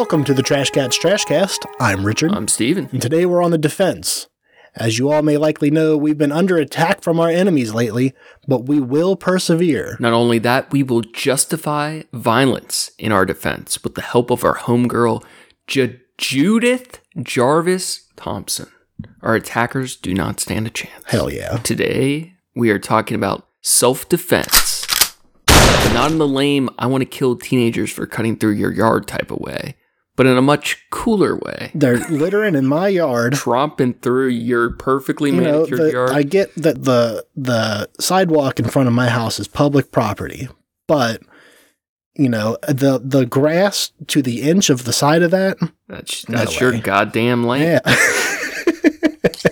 Welcome to the Trash Cats Trashcast. I'm Richard, I'm Steven. and today we're on the defense. As you all may likely know, we've been under attack from our enemies lately, but we will persevere. Not only that, we will justify violence in our defense with the help of our homegirl, J- Judith Jarvis Thomson. Our attackers do not stand a chance. Hell yeah. Today, we are talking about self defense. Not in the lame, I want to kill teenagers for cutting through your yard type of way, but in a much cooler way. They're littering in my yard. Tromping through your perfectly You know, manicured the, yard. I get that the the sidewalk in front of my house is public property, but you know the the grass to the inch of the side of that. that's No that's your way. goddamn land. Yeah,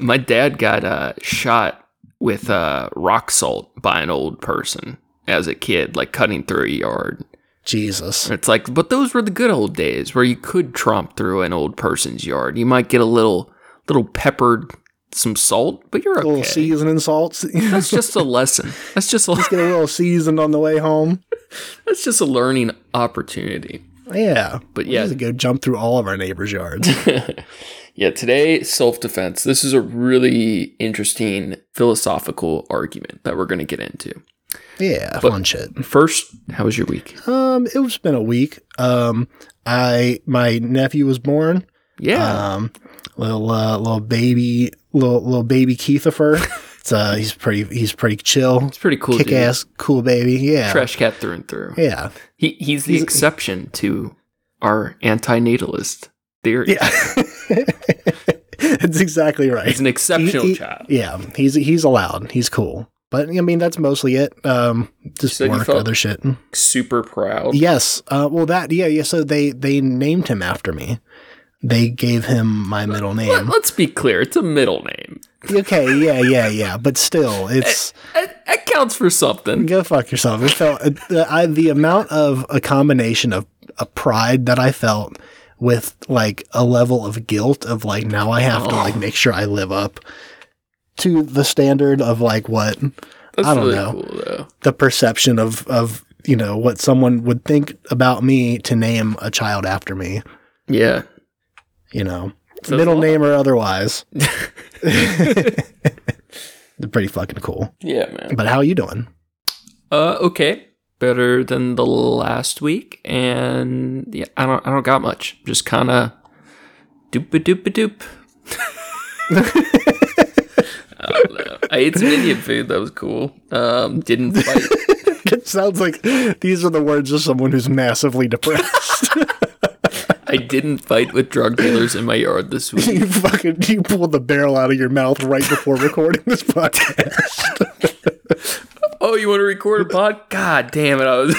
My dad got uh, shot with uh, rock salt by an old person as a kid, like cutting through a yard. Jesus. It's like, but those were the good old days where you could tromp through an old person's yard. You might get a little, little peppered, some salt, but you're A little okay. seasoning salts. That's just a lesson. That's just a, Get a little seasoned on the way home. that's just a learning opportunity. Yeah, But yeah, to go jump through all of our neighbors' yards. yeah. Today, self defense. This is a really interesting philosophical argument that we're going to get into. Yeah, fun shit. First, how was your week? Um, it was been a week. Um, I my nephew was born. Yeah. Um, little uh, little baby, little little baby Keithifer. It's uh, he's pretty he's pretty chill, It's pretty cool. kick dude. ass, cool baby. Yeah, Trash cat through and through. yeah, He he's the He's- exception to our anti-natalist theory. yeah. That's exactly right. He's an exceptional He- he- child. Yeah, he's he's allowed. He's cool. But I mean, that's mostly it. Um, just you work, other shit. Super proud. Yes. Uh, well, that yeah, yeah. So they they named him after me. They gave him my middle name. Let, name. us be clear. It's a middle name. okay, yeah, yeah, yeah. But still, it's It, it counts for something. go fuck yourself. It felt uh, the, I, the amount of a combination of a pride that I felt with like a level of guilt of like now I have to Oh. like make sure I live up to the standard of like what That's I don't really know. cool the perception of of you know what someone would think about me to name a child after me. Yeah. You know, a middle name or otherwise. Pretty fucking cool. Yeah, man. But how are you doing? Uh, okay. Better than the last week, and yeah, I don't, I don't got much. Just kind of doop a doop a doop. I don't know. I ate some Indian food. That was cool. Um, didn't fight. It sounds like these are the words of someone who's massively depressed. I didn't fight with drug dealers in my yard this week. you fucking you pulled the barrel out of your mouth right before recording this podcast. Oh, you want to record a pod? God damn it! I was.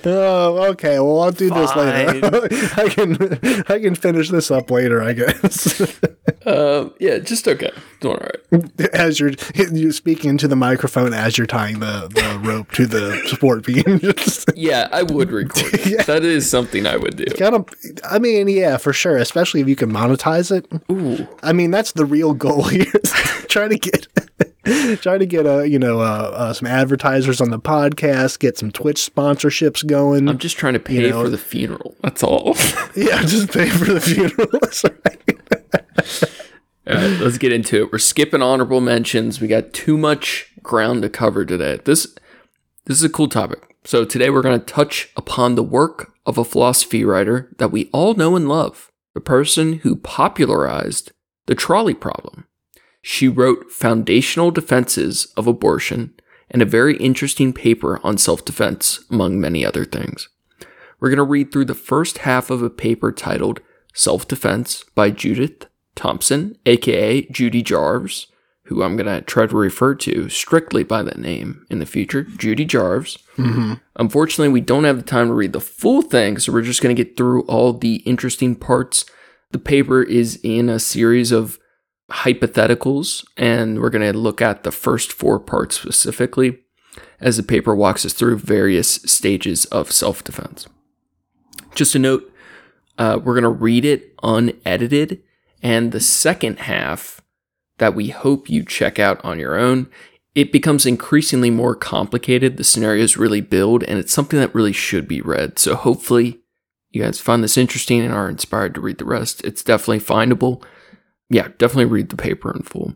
oh, okay. Well, I'll do this later. I can I can finish this up later, I guess. um, yeah, just okay. All right. as you're you speaking into the microphone as you're tying the, the rope to the sport beam. Just Yeah, I would record. it. That is something I would do. kind of, I mean, yeah, for sure. Especially if you can monetize it. Ooh. I mean, that's the real goal here. try to get, try to get uh, you know, uh, uh, some advertisers on the podcast, get some Twitch sponsorships going. I'm just trying to pay know- for the funeral. That's all. yeah, just pay for the funeral. That's right. All right, let's get into it. We're skipping honorable mentions. We got too much ground to cover today. This this is a cool topic. So today we're going to touch upon the work of a philosophy writer that we all know and love, the person who popularized the trolley problem. She wrote Foundational Defenses of Abortion and a very interesting paper on self-defense among many other things. We're going to read through the first half of a paper titled Self-Defense by Judith Thomson, aka Judy Jarvis, who I'm going to try to refer to strictly by that name in the future, Judy Jarvis. Mm-hmm. Unfortunately, we don't have the time to read the full thing, so we're just going to get through all the interesting parts. The paper is in a series of hypotheticals, and we're going to look at the first four parts specifically as the paper walks us through various stages of self defense. Just a note uh, we're going to read it unedited, and the second half that we hope you check out on your own. It becomes increasingly more complicated. The scenarios really build, and it's something that really should be read. So hopefully, you guys find this interesting and are inspired to read the rest, it's definitely findable. Yeah, definitely read the paper in full.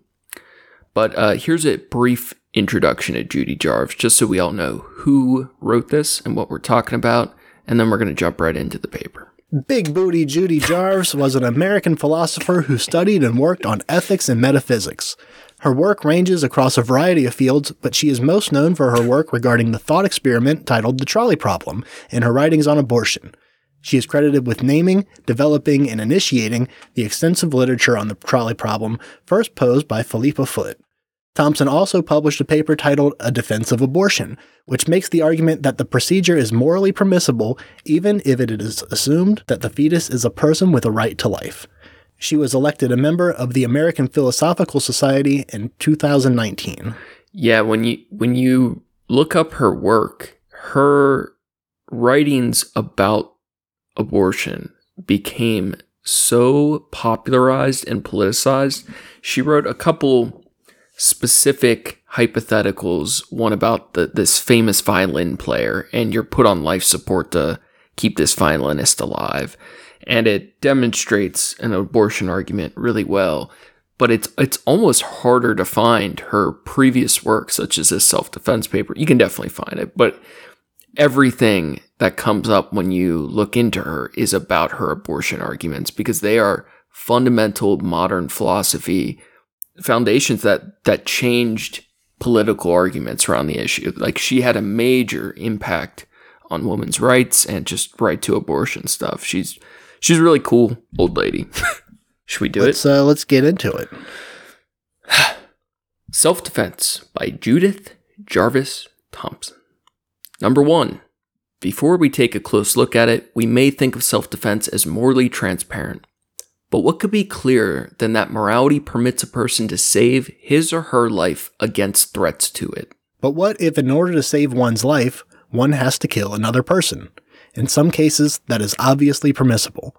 But uh, here's a brief introduction to Judy Jarvis, just so we all know who wrote this and what we're talking about, and then we're going to jump right into the paper. Big Booty Judy Jarvis was an American philosopher who studied and worked on ethics and metaphysics. Her work ranges across a variety of fields, but she is most known for her work regarding the thought experiment titled The Trolley Problem and her writings on abortion. She is credited with naming, developing, and initiating the extensive literature on the trolley problem first posed by Philippa Foot. Thomson also published a paper titled A Defense of Abortion, which makes the argument that the procedure is morally permissible even if it is assumed that the fetus is a person with a right to life. She was elected a member of the American Philosophical Society in 2019. Yeah, when you when you look up her work, her writings about abortion became so popularized and politicized. She wrote a couple specific hypotheticals, one about the, this famous violin player, and you're put on life support to keep this violinist alive. And it demonstrates an abortion argument really well. But it's it's almost harder to find her previous work, such as this self defense paper. You can definitely find it, but everything that comes up when you look into her is about her abortion arguments because they are fundamental modern philosophy foundations that that changed political arguments around the issue. Like she had a major impact on women's rights and just right to abortion stuff. She's she's a really cool old lady. Should we do let's, it? Uh, let's get into it. Self Defense by Judith Jarvis Thomson. Number one, before we take a close look at it, we may think of self defense as morally transparent. But what could be clearer than that morality permits a person to save his or her life against threats to it? But what if, in order to save one's life, one has to kill another person? In some cases, that is obviously permissible.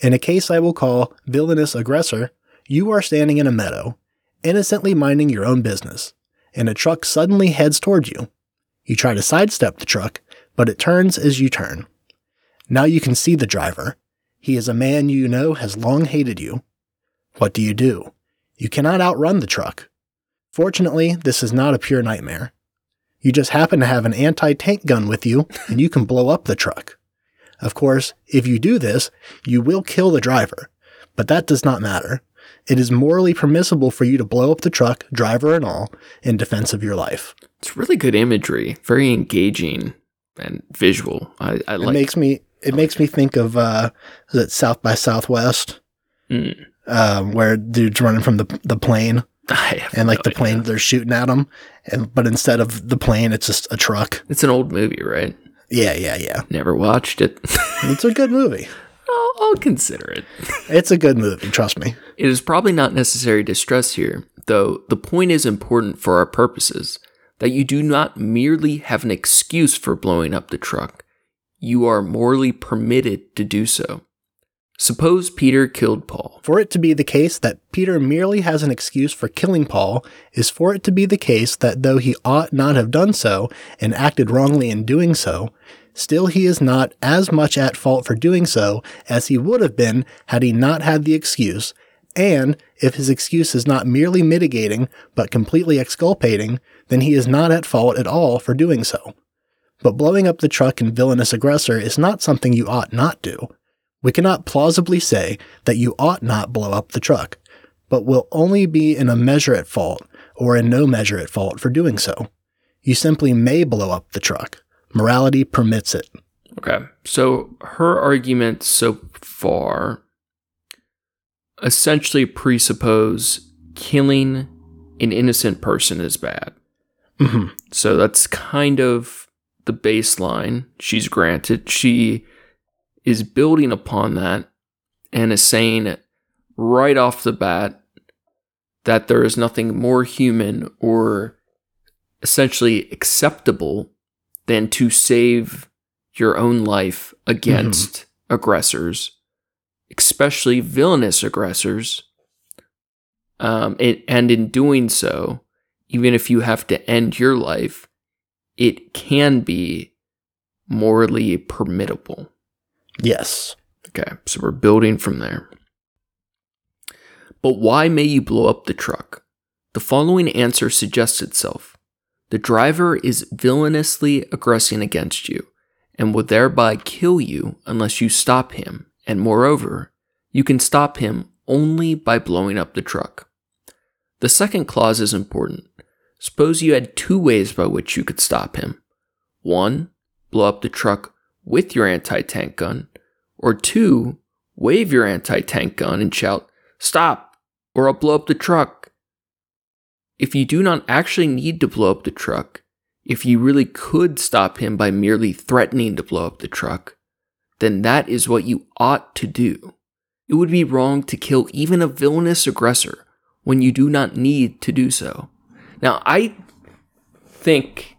In a case I will call villainous aggressor, you are standing in a meadow, innocently minding your own business, and a truck suddenly heads toward you. You try to sidestep the truck, but it turns as you turn. Now you can see the driver, he is a man you know has long hated you. What do you do? You cannot outrun the truck. Fortunately, this is not a pure nightmare. You just happen to have an anti tank gun with you, and you can blow up the truck. Of course, if you do this, you will kill the driver, but that does not matter. It is morally permissible for you to blow up the truck, driver and all, in defense of your life. It's really good imagery, very engaging and visual. I, I like. It makes me it makes me think of uh, is it South by Southwest, Mm. um, where dude's running from the the plane, and like no the idea. plane they're shooting at him, and but instead of the plane, it's just a truck. It's an old movie, right? Yeah, yeah, yeah. Never watched it. It's a good movie. I'll, I'll consider it. It's a good movie. Trust me. It is probably not necessary to stress here, though the point is important for our purposes, that you do not merely have an excuse for blowing up the truck. You are morally permitted to do so. Suppose Peter killed Paul. For it to be the case that Peter merely has an excuse for killing Paul is for it to be the case that though he ought not have done so and acted wrongly in doing so, still he is not as much at fault for doing so as he would have been had he not had the excuse, and if his excuse is not merely mitigating but completely exculpating, then he is not at fault at all for doing so. But blowing up the truck and villainous aggressor is not something you ought not do. We cannot plausibly say that you ought not blow up the truck, but will only be in a measure at fault or in no measure at fault for doing so. You simply may blow up the truck. Morality permits it. Okay. So her arguments so far essentially presuppose killing an innocent person is bad. Hmm So that's kind of the baseline she's granted. She is building upon that and is saying right off the bat that there is nothing more human or essentially acceptable than to save your own life against aggressors, especially villainous aggressors. Um, and, and in doing so, even if you have to end your life, it can be morally permittable. Yes. Okay, so we're building from there. But why may you blow up the truck? The following answer suggests itself. The driver is villainously aggressing against you and will thereby kill you unless you stop him, and moreover, you can stop him only by blowing up the truck. The second clause is important. Suppose you had two ways by which you could stop him. One, blow up the truck with your anti tank gun, or two, wave your anti tank gun and shout, Stop, or I'll blow up the truck. If you do not actually need to blow up the truck, if you really could stop him by merely threatening to blow up the truck, then that is what you ought to do. It would be wrong to kill even a villainous aggressor when you do not need to do so. Now, I think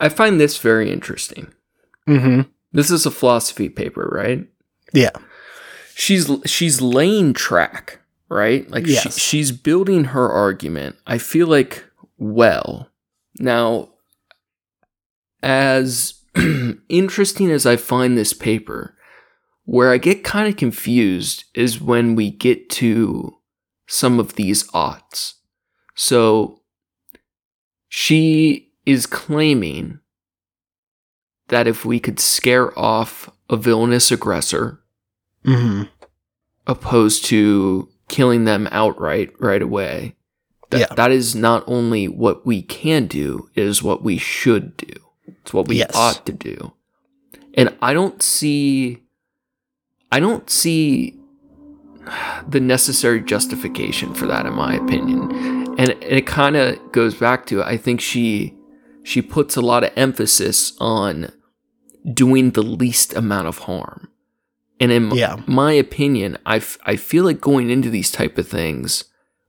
I find this very interesting. Mm-hmm. This is a philosophy paper, right? Yeah. She's she's laying track, right? Like Yes. she, she's building her argument. I feel like well. Now as interesting as I find this paper, where I get kind of confused is when we get to some of these oughts. So she is claiming that if we could scare off a villainous aggressor Mm-hmm. opposed to killing them outright right away, that, Yeah. that is not only what we can do, it is what we should do. It's what we Yes. ought to do. And I don't see I don't see the necessary justification for that in my opinion. And it kind of goes back to I think she she puts a lot of emphasis on doing the least amount of harm. And in Yeah. my opinion, I, f- I feel like going into these type of things,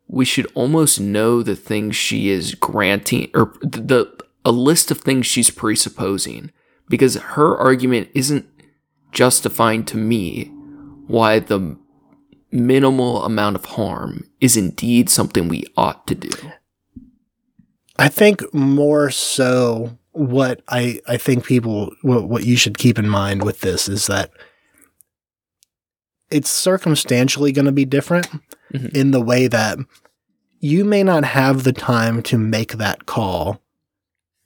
we should almost know the things she is granting or th- the a list of things she's presupposing because her argument isn't justifying to me why the minimal amount of harm is indeed something we ought to do. I think more so what I, I think people what, what you should keep in mind with this is that it's circumstantially going to be different Mhm. in the way that you may not have the time to make that call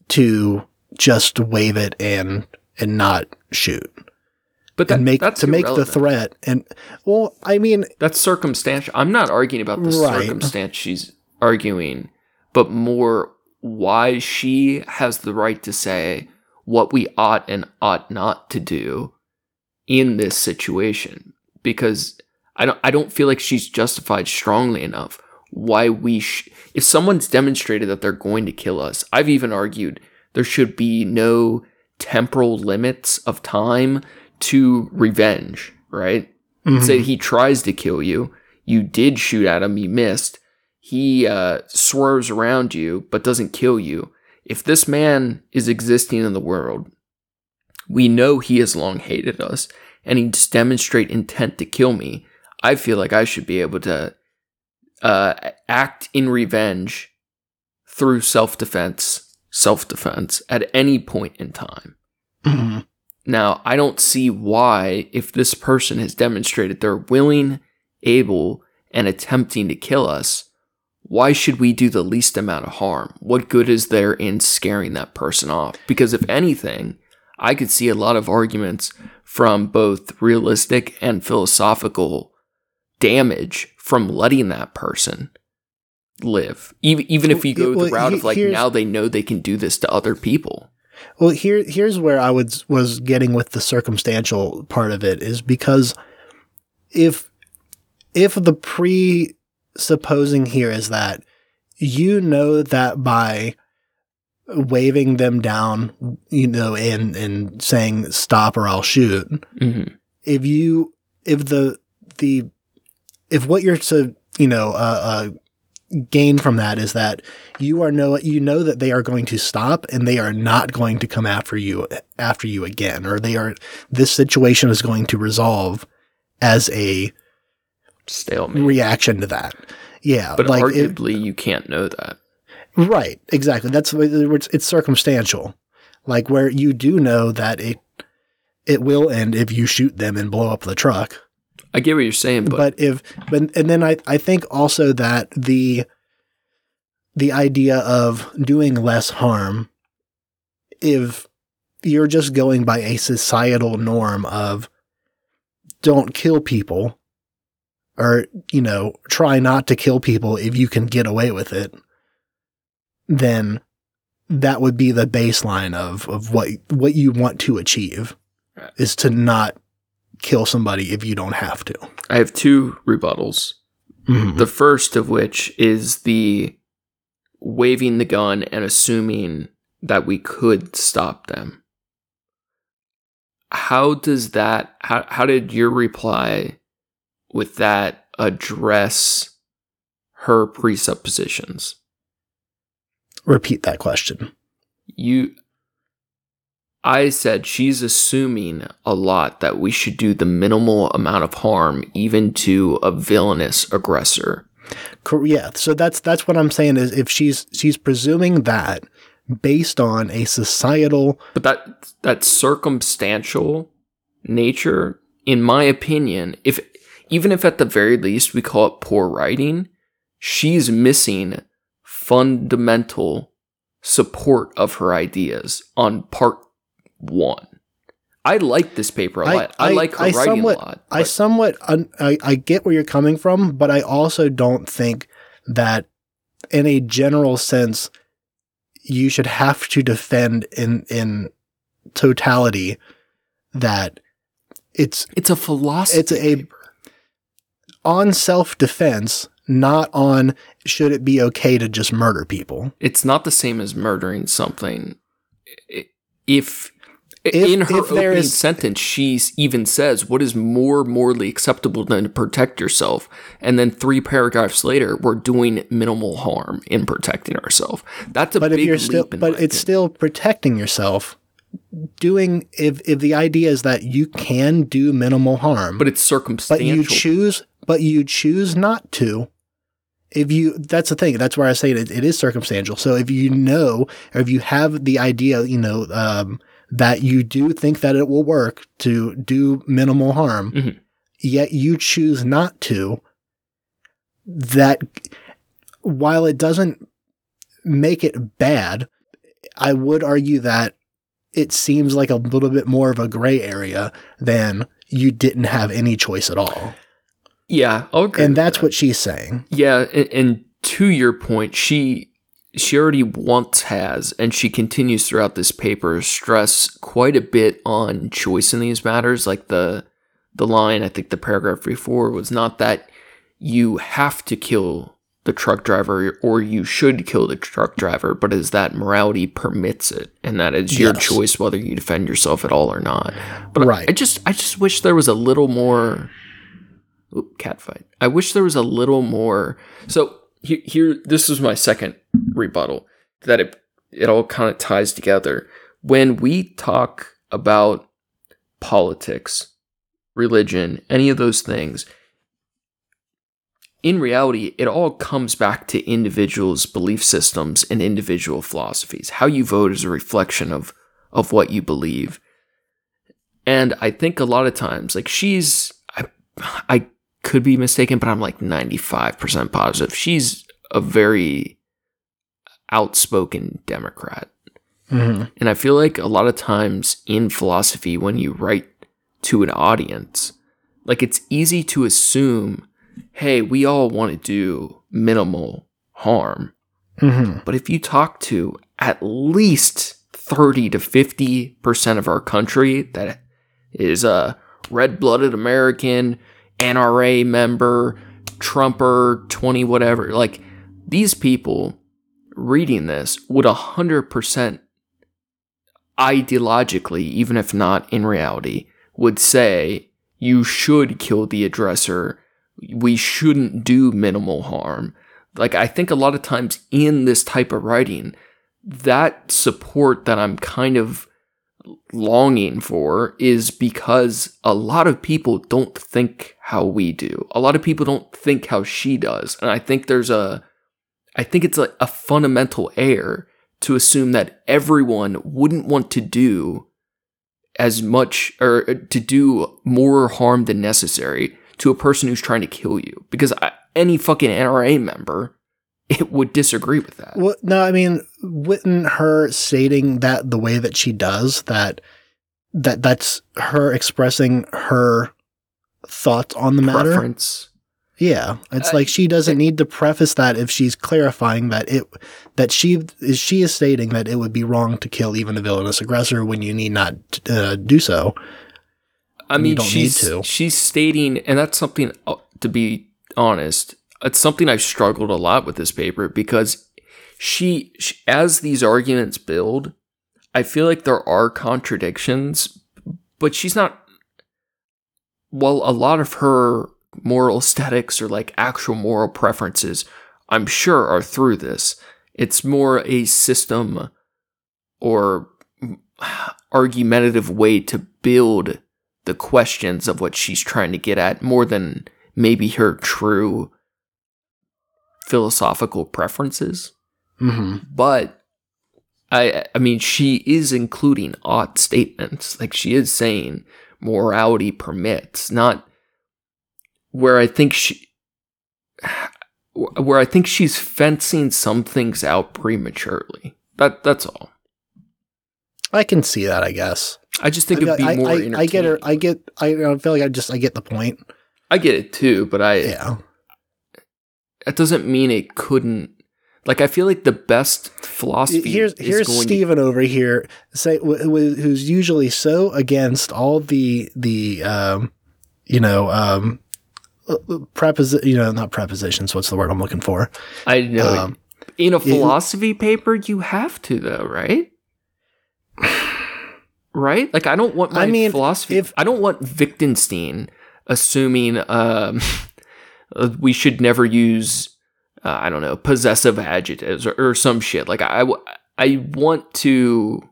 to just wave it and and not shoot But that, and make that's to make the threat and well I mean That's circumstantial. I'm not arguing about the Right. circumstance she's arguing, but more why she has the right to say what we ought and ought not to do in this situation. Because I don't, I don't feel like she's justified strongly enough why we, sh- if someone's demonstrated that they're going to kill us, I've even argued there should be no temporal limits of time to revenge, right? mhm. say he tries to kill you you did shoot at him you missed he uh, swerves around you but doesn't kill you if this man is existing in the world we know he has long hated us and he's demonstrate intent to kill me i feel like i should be able to uh, act in revenge through self-defense self-defense at any point in time Mhm. Now, I don't see why, if this person has demonstrated they're willing, able, and attempting to kill us, why should we do the least amount of harm? What good is there in scaring that person off? Because if anything, I could see a lot of arguments from both realistic and philosophical damage from letting that person live. Even, even if you go the route of like now they know they can do this to other people. Well, here here's where I was was getting with the circumstantial part of it is because if if the presupposing here is that you know that by waving them down, you know, and and saying stop or I'll shoot, hmm if you if the the if what you're to you know uh, uh gain from that is that you are know you know that they are going to stop and they are not going to come after you after you again or they are this situation is going to resolve as a Stalemate. reaction to that yeah But like it- arguably, you can't know that. Right, exactly. That's it's, it's circumstantial. Like where you do know that it it will end if you shoot them and blow up the truck. I get what you're saying, but, But if but and then I I think also that the the idea of doing less harm if you're just going by a societal norm of don't kill people or you know try not to kill people if you can get away with it then that would be the baseline of of what what you want to achieve Right. is to not kill somebody if you don't have to I have two rebuttals. Mm-hmm. The first of which is the waving the gun and assuming that we could stop them. How does that how how did your reply with that address her presuppositions? repeat that question You I said she's assuming a lot that we should do the minimal amount of harm even to a villainous aggressor. Yeah, so that's that's what I'm saying is if she's she's presuming that based on a societal But that that circumstantial nature, in my opinion, if even if at the very least we call it poor writing, she's missing fundamental support of her ideas on part one. I like this paper a lot. I, I- like her I writing somewhat- a lot. I somewhat un, I, I get where you're coming from, but I also don't think that in a general sense you should have to defend in in totality that it's it's a philosophy. It's a- paper. on self-defense, not on should it be okay to just murder people. It's not the same as murdering something. If, If- in her opening is- sentence, she even says, "What is more morally acceptable than to protect yourself?" And then three paragraphs later, we're doing minimal harm in protecting ourselves. That's a but big if you're leap. still but it's opinion. still protecting yourself doing if if the idea is that you can do minimal harm but it's circumstantial. but you choose but you choose not to if you that's the thing that's where i say it, it is circumstantial so if you know or if you have the idea you know um, that you do think that it will work to do minimal harm Mhm. yet you choose not to that while it doesn't make it bad i would argue that it seems like a little bit more of a gray area than you didn't have any choice at all yeah, I'll and that's that. what she's saying Yeah, and, and to your point, she she already once has, and she continues throughout this paper stress quite a bit on choice in these matters. Like the the line, I think the paragraph before was not that you have to kill the truck driver or you should kill the truck driver, but is that morality permits it, and that it's your Yes. choice whether you defend yourself at all or not. But I- I just I just wish there was a little more Oop, cat fight. I wish there was a little more. So here, this is my second rebuttal that it it all kind of ties together. When we talk about politics, religion, any of those things, in reality, it all comes back to individuals' belief systems and individual philosophies. How you vote is a reflection of of what you believe. And I think a lot of times, like she's, I, I could be mistaken, but I'm like 95% positive. She's a very outspoken Democrat. hmm And I feel like a lot of times in philosophy, when you write to an audience, like it's easy to assume, hey, we all want to do minimal harm. hmm But if you talk to at least 30 to 50% of our country that is a red blooded American, NRA member, Trumper, 20 whatever, like these people reading this would 100% ideologically, even if not in reality, would say you should kill the aggressor. We shouldn't do minimal harm. Like, I think a lot of times in this type of writing, that support that I'm kind of longing for is because a lot of people don't think how we do. A lot of people don't think how she does. And I think there's a, I think it's a, a fundamental error to assume that everyone wouldn't want to do as much or uh, to do more harm than necessary to a person who's trying to kill you because I, any fucking NRA member it would disagree with that. Well, no, I mean, wouldn't her stating that the way that she does that that that's her expressing her thoughts on the matter? Preference. Yeah, it's Uh, like she doesn't need to preface that if she's clarifying that it that she is she is stating that it would be wrong to kill even a villainous aggressor when you need not uh, do so. I mean, she's she's stating, and that's something uh, to be honest. It's something I've struggled a lot with this paper because she, she, as these arguments build, I feel like there are contradictions, but she's not. Well, a lot of her moral aesthetics or like actual moral preferences, I'm sure, are through this. It's more a system or argumentative way to build the questions of what she's trying to get at more than maybe her true philosophical preferences hmm but i i mean she is including odd statements like she is saying morality permits not where i think she where i think she's fencing some things out prematurely that that's all I can see that, I guess. i just think it'd be I, more I, I get her. I get. I feel like I just. I get the point. I get it too but i Yeah. That doesn't mean it couldn't like i feel like the best philosophy Here's here's going to- over here, say wh- wh- who's usually so against all the the um, you know um, preposi- you know not prepositions. What's the word I'm looking for? i know um, in a it- philosophy paper you have to though right right like i don't want my I mean, philosophy if- i don't want wittgenstein assuming um uh, we should never use uh, i don't know possessive adjectives or, or some shit. Like I I want to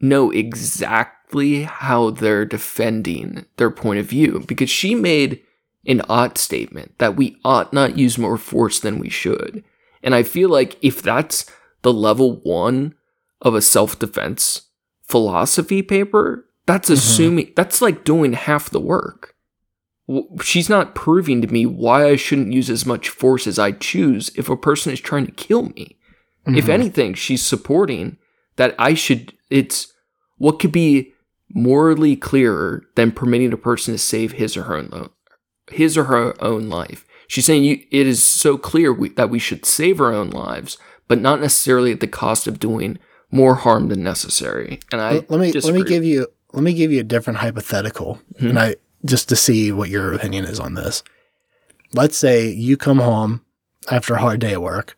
know exactly how they're defending their point of view because she made an odd statement that we ought not use more force than we should. And i feel like if that's the level one of a self-defense philosophy paper that's assuming that's like doing half the work she's not proving to me why I shouldn't use as much force as I choose if a person is trying to kill me. If Mhm. anything, she's supporting that I should. It's what could be morally clearer than permitting a person to save his or her own his or her own life. She's saying you, it is so clear we, that we should save our own lives, but not necessarily at the cost of doing more harm than necessary. And I let me let me give you let me give you a different hypothetical, Mhm. and I just to see what your opinion is on this. Let's say you come home after a hard day at work,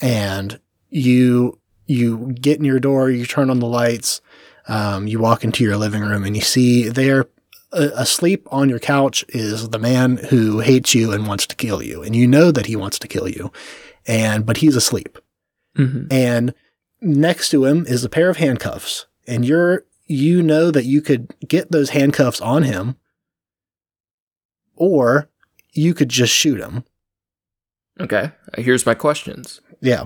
and you you get in your door, you turn on the lights, um, you walk into your living room, and you see there uh, asleep on your couch is the man who hates you and wants to kill you, and you know that he wants to kill you, and but he's asleep Mhm. and next to him is a pair of handcuffs and you're you know that you could get those handcuffs on him or you could just shoot him Okay, here's my questions. yeah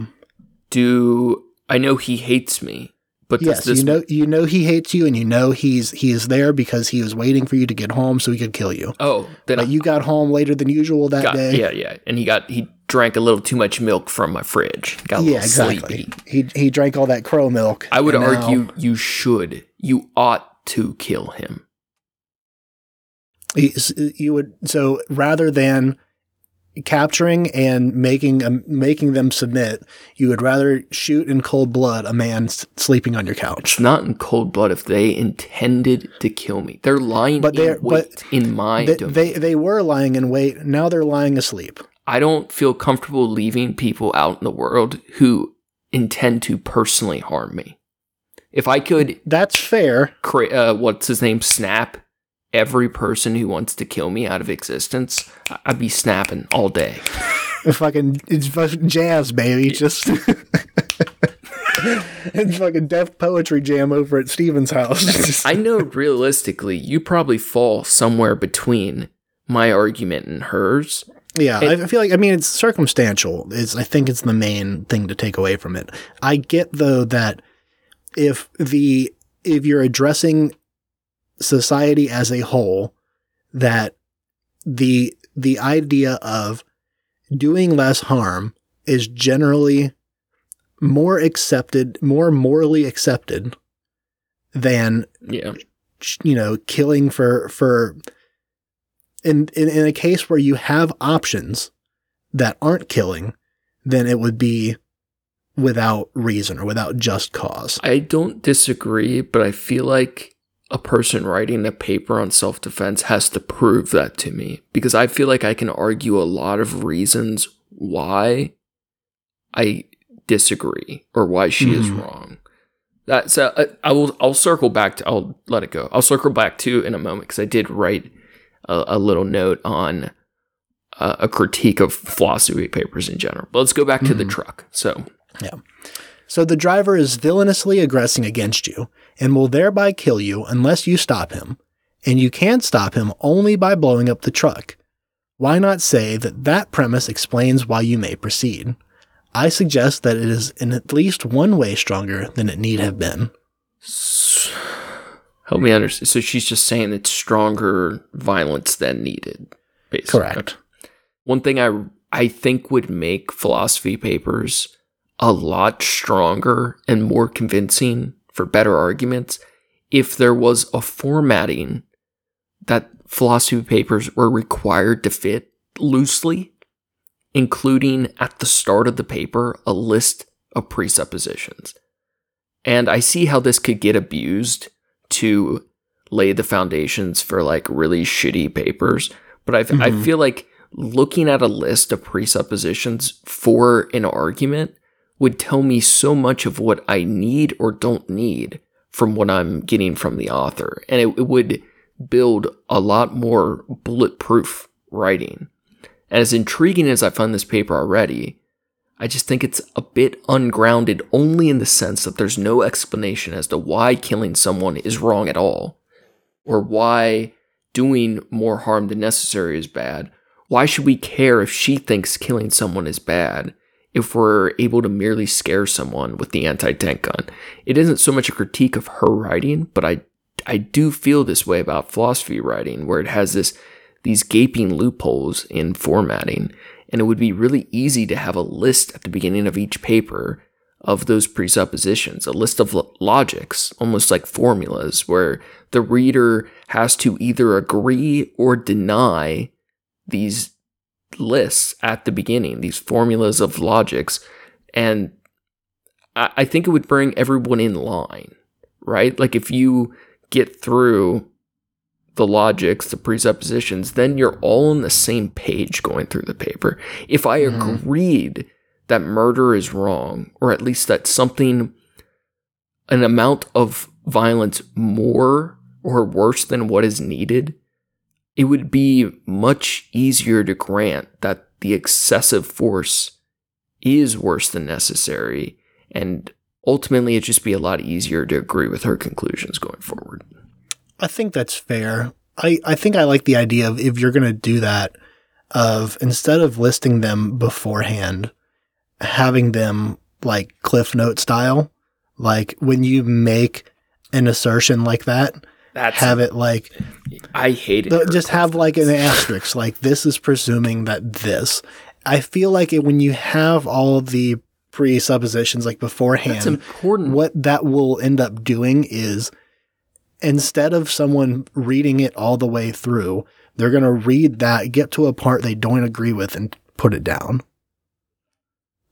Do I know he hates me? But yes this you know you know he hates you and you know he's he is there because he was waiting for you to get home so he could kill you Oh, then but I you got home later than usual that got day yeah, yeah, and he got he drank a little too much milk from my fridge. Got a yeah little exactly sleepy. he he drank all that crow milk I would and now- argue you should, you ought to kill him. You would so rather than capturing and making um, making them submit you would rather shoot in cold blood a man s- sleeping on your couch It's not in cold blood if they intended to kill me. They're lying But they're- in wait in my they, domain. they they were lying in wait now they're lying asleep I don't feel comfortable leaving people out in the world who intend to personally harm me. If I could that's fair cra- uh, what's his name, snap every person who wants to kill me out of existence, I'd be snapping all day. fucking it's fucking jazz baby just and fucking Def poetry jam over at Steven's house I know realistically, you probably fall somewhere between my argument and hers. Yeah, I feel like I mean it's circumstantial. Is I think it's the main thing to take away from it. I get though that if the if you're addressing society as a whole that the the idea of doing less harm is generally more accepted, more morally accepted than Yeah. you know killing for for in, in in a case where you have options that aren't killing, then it would be without reason or without just cause. I don't disagree, but I feel like a person writing a paper on self defense has to prove that to me because I feel like I can argue a lot of reasons why I disagree or why she is Mhm. wrong. That's uh, I will I'll circle back to I'll let it go. I'll circle back to in a moment because I did write a, a little note on uh, a critique of philosophy papers in general. But let's go back to the Mhm. truck. So yeah, So the driver is villainously aggressing against you and will thereby kill you unless you stop him, and you can stop him only by blowing up the truck. Why not say that that premise explains why you may proceed? I suggest that it is in at least one way stronger than it need have been. Help me understand. So she's just saying it's stronger violence than needed, basically. Correct. One thing I I think would make philosophy papers a lot stronger and more convincing for better arguments if there was a formatting that philosophy papers were required to fit loosely, including at the start of the paper a list of presuppositions. And I see how this could get abused to lay the foundations for like really shitty papers. But I, I Mhm. feel like looking at a list of presuppositions for an argument would tell me so much of what I need or don't need from what I'm getting from the author. And it, it would build a lot more bulletproof writing. And as intriguing as I find this paper already, I just think it's a bit ungrounded only in the sense that there's no explanation as to why killing someone is wrong at all, or why doing more harm than necessary is bad. Why should we care if she thinks killing someone is bad if we're able to merely scare someone with the anti tank gun? It isn't so much a critique of her writing, but I I do feel this way about philosophy writing, where it has this these gaping loopholes in formatting, and it would be really easy to have a list at the beginning of each paper of those presuppositions, a list of lo- logics, almost like formulas, where the reader has to either agree or deny these lists at the beginning, these formulas of logics, and I, I think it would bring everyone in line, right? Like if you get through the logics, the presuppositions, then you're all on the same page going through the paper. If I Mhm. agreed that murder is wrong, or at least that something, an amount of violence more or worse than what is needed, it would be much easier to grant that the excessive force is worse than necessary. And ultimately, it'd just be a lot easier to agree with her conclusions going forward. I think that's fair. I, I think I like the idea of if you're going to do that, of instead of listing them beforehand, having them like Cliff Note style. Like when you make an assertion like that, That's have it like I hated the- her just have like an asterisk, like this is presuming that this. I feel like it, when you have all the presuppositions like beforehand, That's important. what that will end up doing is instead of someone reading it all the way through, they're going to read that, get to a part they don't agree with, and put it down.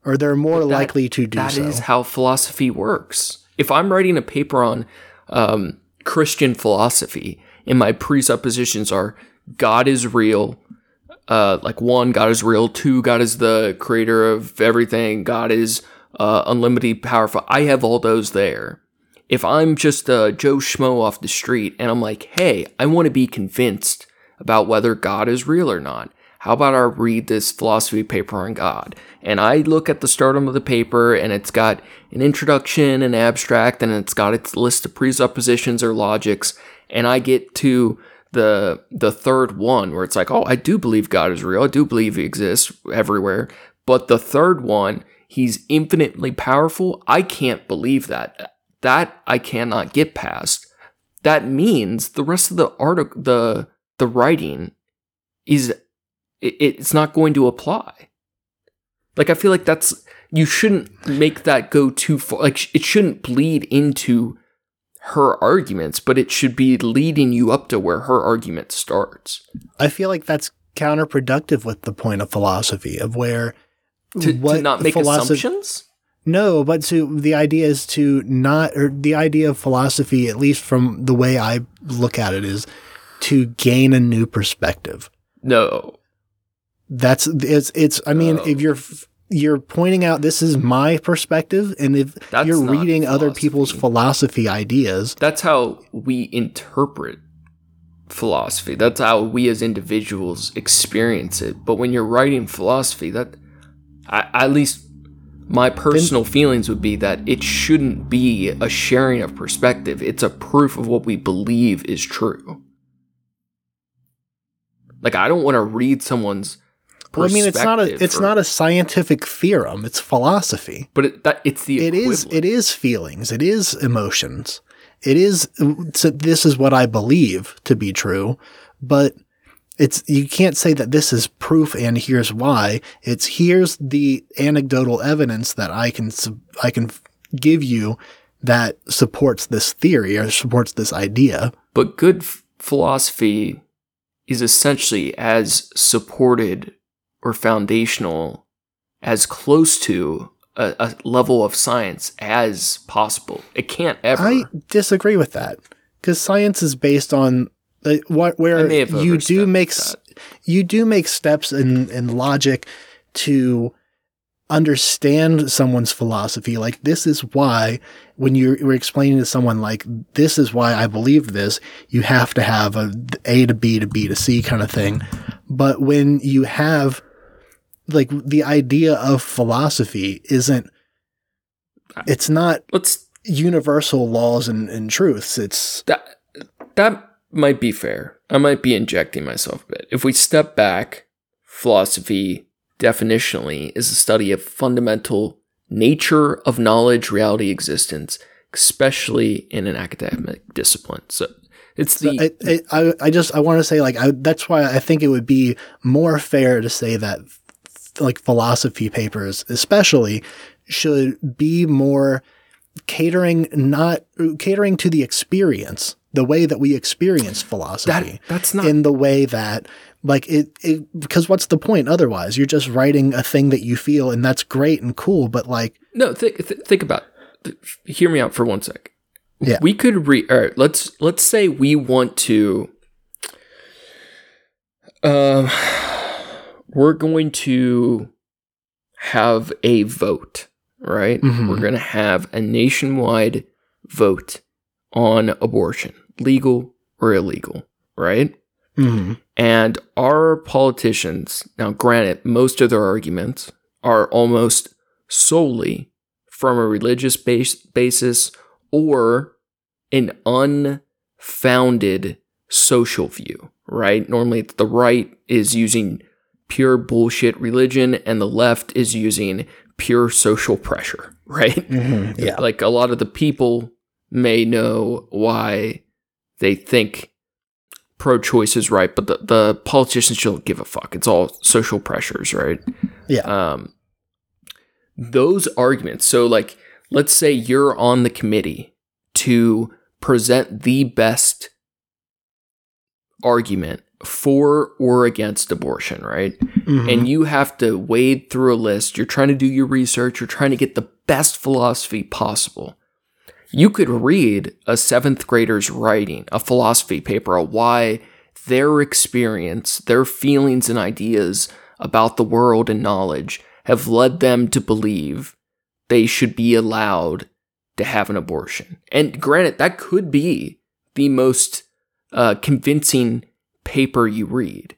Or they're more that- likely to do That so. is how philosophy works. If I'm writing a paper on um, Christian philosophy and my presuppositions are God is real, uh, like one, God is real, two, God is the creator of everything, God is uh, unlimited powerful. I have all those there. If I'm just a Joe Schmo off the street and I'm like, hey, I want to be convinced about whether God is real or not. How about I read this philosophy paper on God? And I look at the stardom of the paper and it's got an introduction, an abstract, and it's got its list of presuppositions or logics. And I get to the the third one where it's like, oh, I do believe God is real. I do believe he exists everywhere. But the third one, he's infinitely powerful. I can't believe that. That I cannot get past that means the rest of the article, the the writing, is it, it's not going to apply. Like I feel like that's you shouldn't make that go too far. Like it shouldn't bleed into her arguments, but it should be leading you up to where her argument starts. I feel like that's counterproductive with the point of philosophy of where To, to not make philosophy- assumptions. No, but to the idea is to not, or the idea of philosophy, at least from the way I look at it, is to gain a new perspective. No, That's it's it's. I mean, Oh. if you're you're pointing out this is my perspective, and if That's you're reading other people's philosophy. philosophy ideas, that's how we interpret philosophy. That's how we as individuals experience it. But when you're writing philosophy, that I, at least my personal feelings would be that it shouldn't be a sharing of perspective. It's a proof of what we believe is true. Like I don't want to read someone's. Well, I mean, it's not a it's or- not a scientific theorem. It's philosophy. But it, that it's the it is it is feelings it is emotions it is so this is what i believe to be true but it's you can't say that this is proof and here's why it's here's the anecdotal evidence that i can i can give you that supports this theory or supports this idea But good f- philosophy is essentially as supported or foundational, as close to a, a level of science as possible. It can't ever. i disagree with that because science is based on uh, what where you do make that. you do make steps in, in logic to understand someone's philosophy. Like this is why when you're, you're explaining to someone like this is why I believe this, you have to have a A to B to B to C kind of thing. But when you have like the idea of philosophy isn't ah. it's not Let's universal laws and, and truths. It's that that might be fair. I might be injecting myself a bit. If we step back, philosophy definitionally is a study of fundamental nature of knowledge, reality, existence, especially in an academic discipline. So it's the I, I, I just I want to say like I, that's why I think it would be more fair to say that like philosophy papers especially should be more catering not catering to the experience the way that we experience philosophy that that's not in the way that like it, it because what's the point otherwise you're just writing a thing that you feel and that's great and cool but like No, think th- think about. Th- hear me out for one sec. Yeah. we could re. All right, let's let's say we want to. Um, we're going to have a vote, right? Mhm. We're going to have a nationwide vote on abortion, legal or illegal, right? mhm. And our politicians, now granted, most of their arguments are almost solely from a religious base, basis or an unfounded social view, right? Normally, the right is using pure bullshit religion and the left is using pure social pressure, right? Mhm. yeah Like a lot of the people may know why they think pro choice is right, but the, the politicians don't give a fuck. It's all social pressures, right? yeah Um, those arguments. So, like, let's say you're on the committee to present the best argument for or against abortion, right? Mhm. and you have to wade through a list. You're trying to do your research, you're trying to get the best philosophy possible. You could read a seventh grader's writing, a philosophy paper, on why their experience, their feelings and ideas about the world and knowledge have led them to believe they should be allowed to have an abortion. And granted, that could be the most uh, convincing paper you read.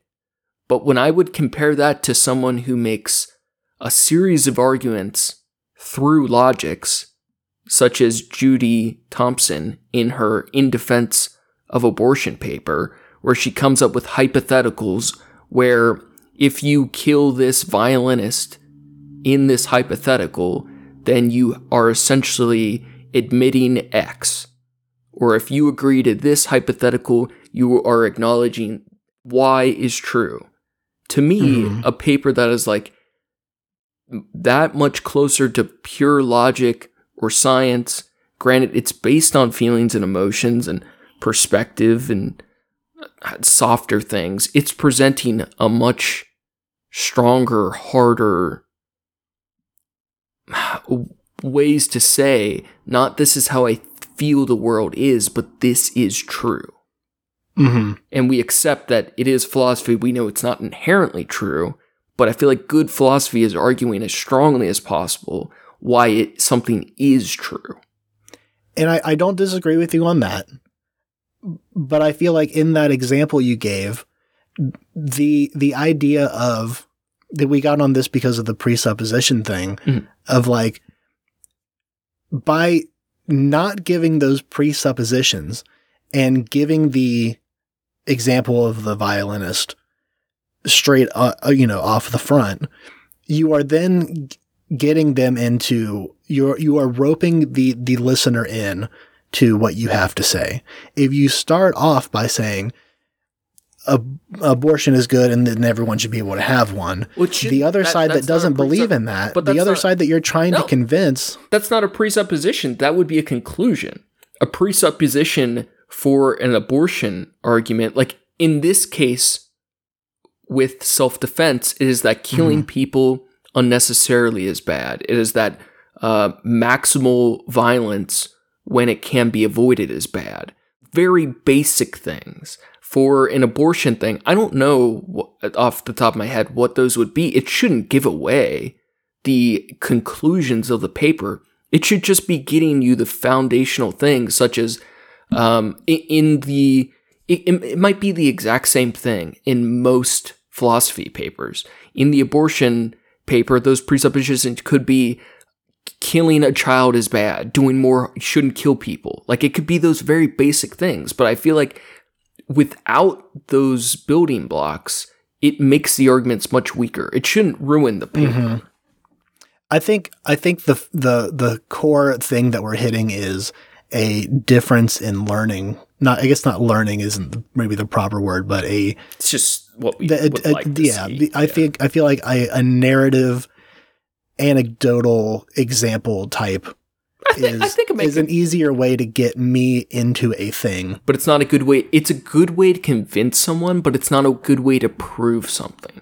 But when I would compare that to someone who makes a series of arguments through logics, such as Judy Thomson in her In Defense of Abortion paper, where she comes up with hypotheticals where if you kill this violinist in this hypothetical, then you are essentially admitting X. or if you agree to this hypothetical, you are acknowledging why is true. To me, Mhm. a paper that is like that much closer to pure logic or science, granted, it's based on feelings and emotions and perspective and uh, softer things, it's presenting a much stronger, harder ways to say, not this is how I feel the world is, but this is true. Hmm And we accept that it is philosophy. We know it's not inherently true, but I feel like good philosophy is arguing as strongly as possible why it something is true. And I, I don't disagree with you on that. But I feel like in that example you gave, the the idea of that we got on this because of the presupposition thing Mhm. of like by not giving those presuppositions and giving the example of the violinist straight uh, uh, you know off the front you are then getting them into you're you are roping the the listener in to what you have to say if you start off by saying Ab- abortion is good and then everyone should be able to have one Which the other side that not a doesn't believe in that but the other not- side that you're trying No. to convince that's not a presupposition. That would be a conclusion. A presupposition for an abortion argument, like in this case with self defense, it is that killing people unnecessarily is bad. It is that uh, maximal violence when it can be avoided is bad. Very basic things. For an abortion thing, I don't know off the top of my head what those would be. It shouldn't give away the conclusions of the paper. It should just be getting you the foundational things, such as um, in the. It, it might be the exact same thing in most philosophy papers. In the abortion paper, those presuppositions could be killing a child is bad, doing more shouldn't kill people. Like it could be those very basic things, but I feel like without those building blocks, it makes the arguments much weaker. It shouldn't ruin the paper. I think I think the the the core thing that we're hitting is a difference in learning. Not I guess not learning isn't the- maybe the proper word, but a It's just what we the, would a- like to yeah. the- I think I feel like I, a narrative, anecdotal example type I think, is I think is an easier way to get me into a thing. but it's not a good way. It's a good way to convince someone, but it's not a good way to prove something.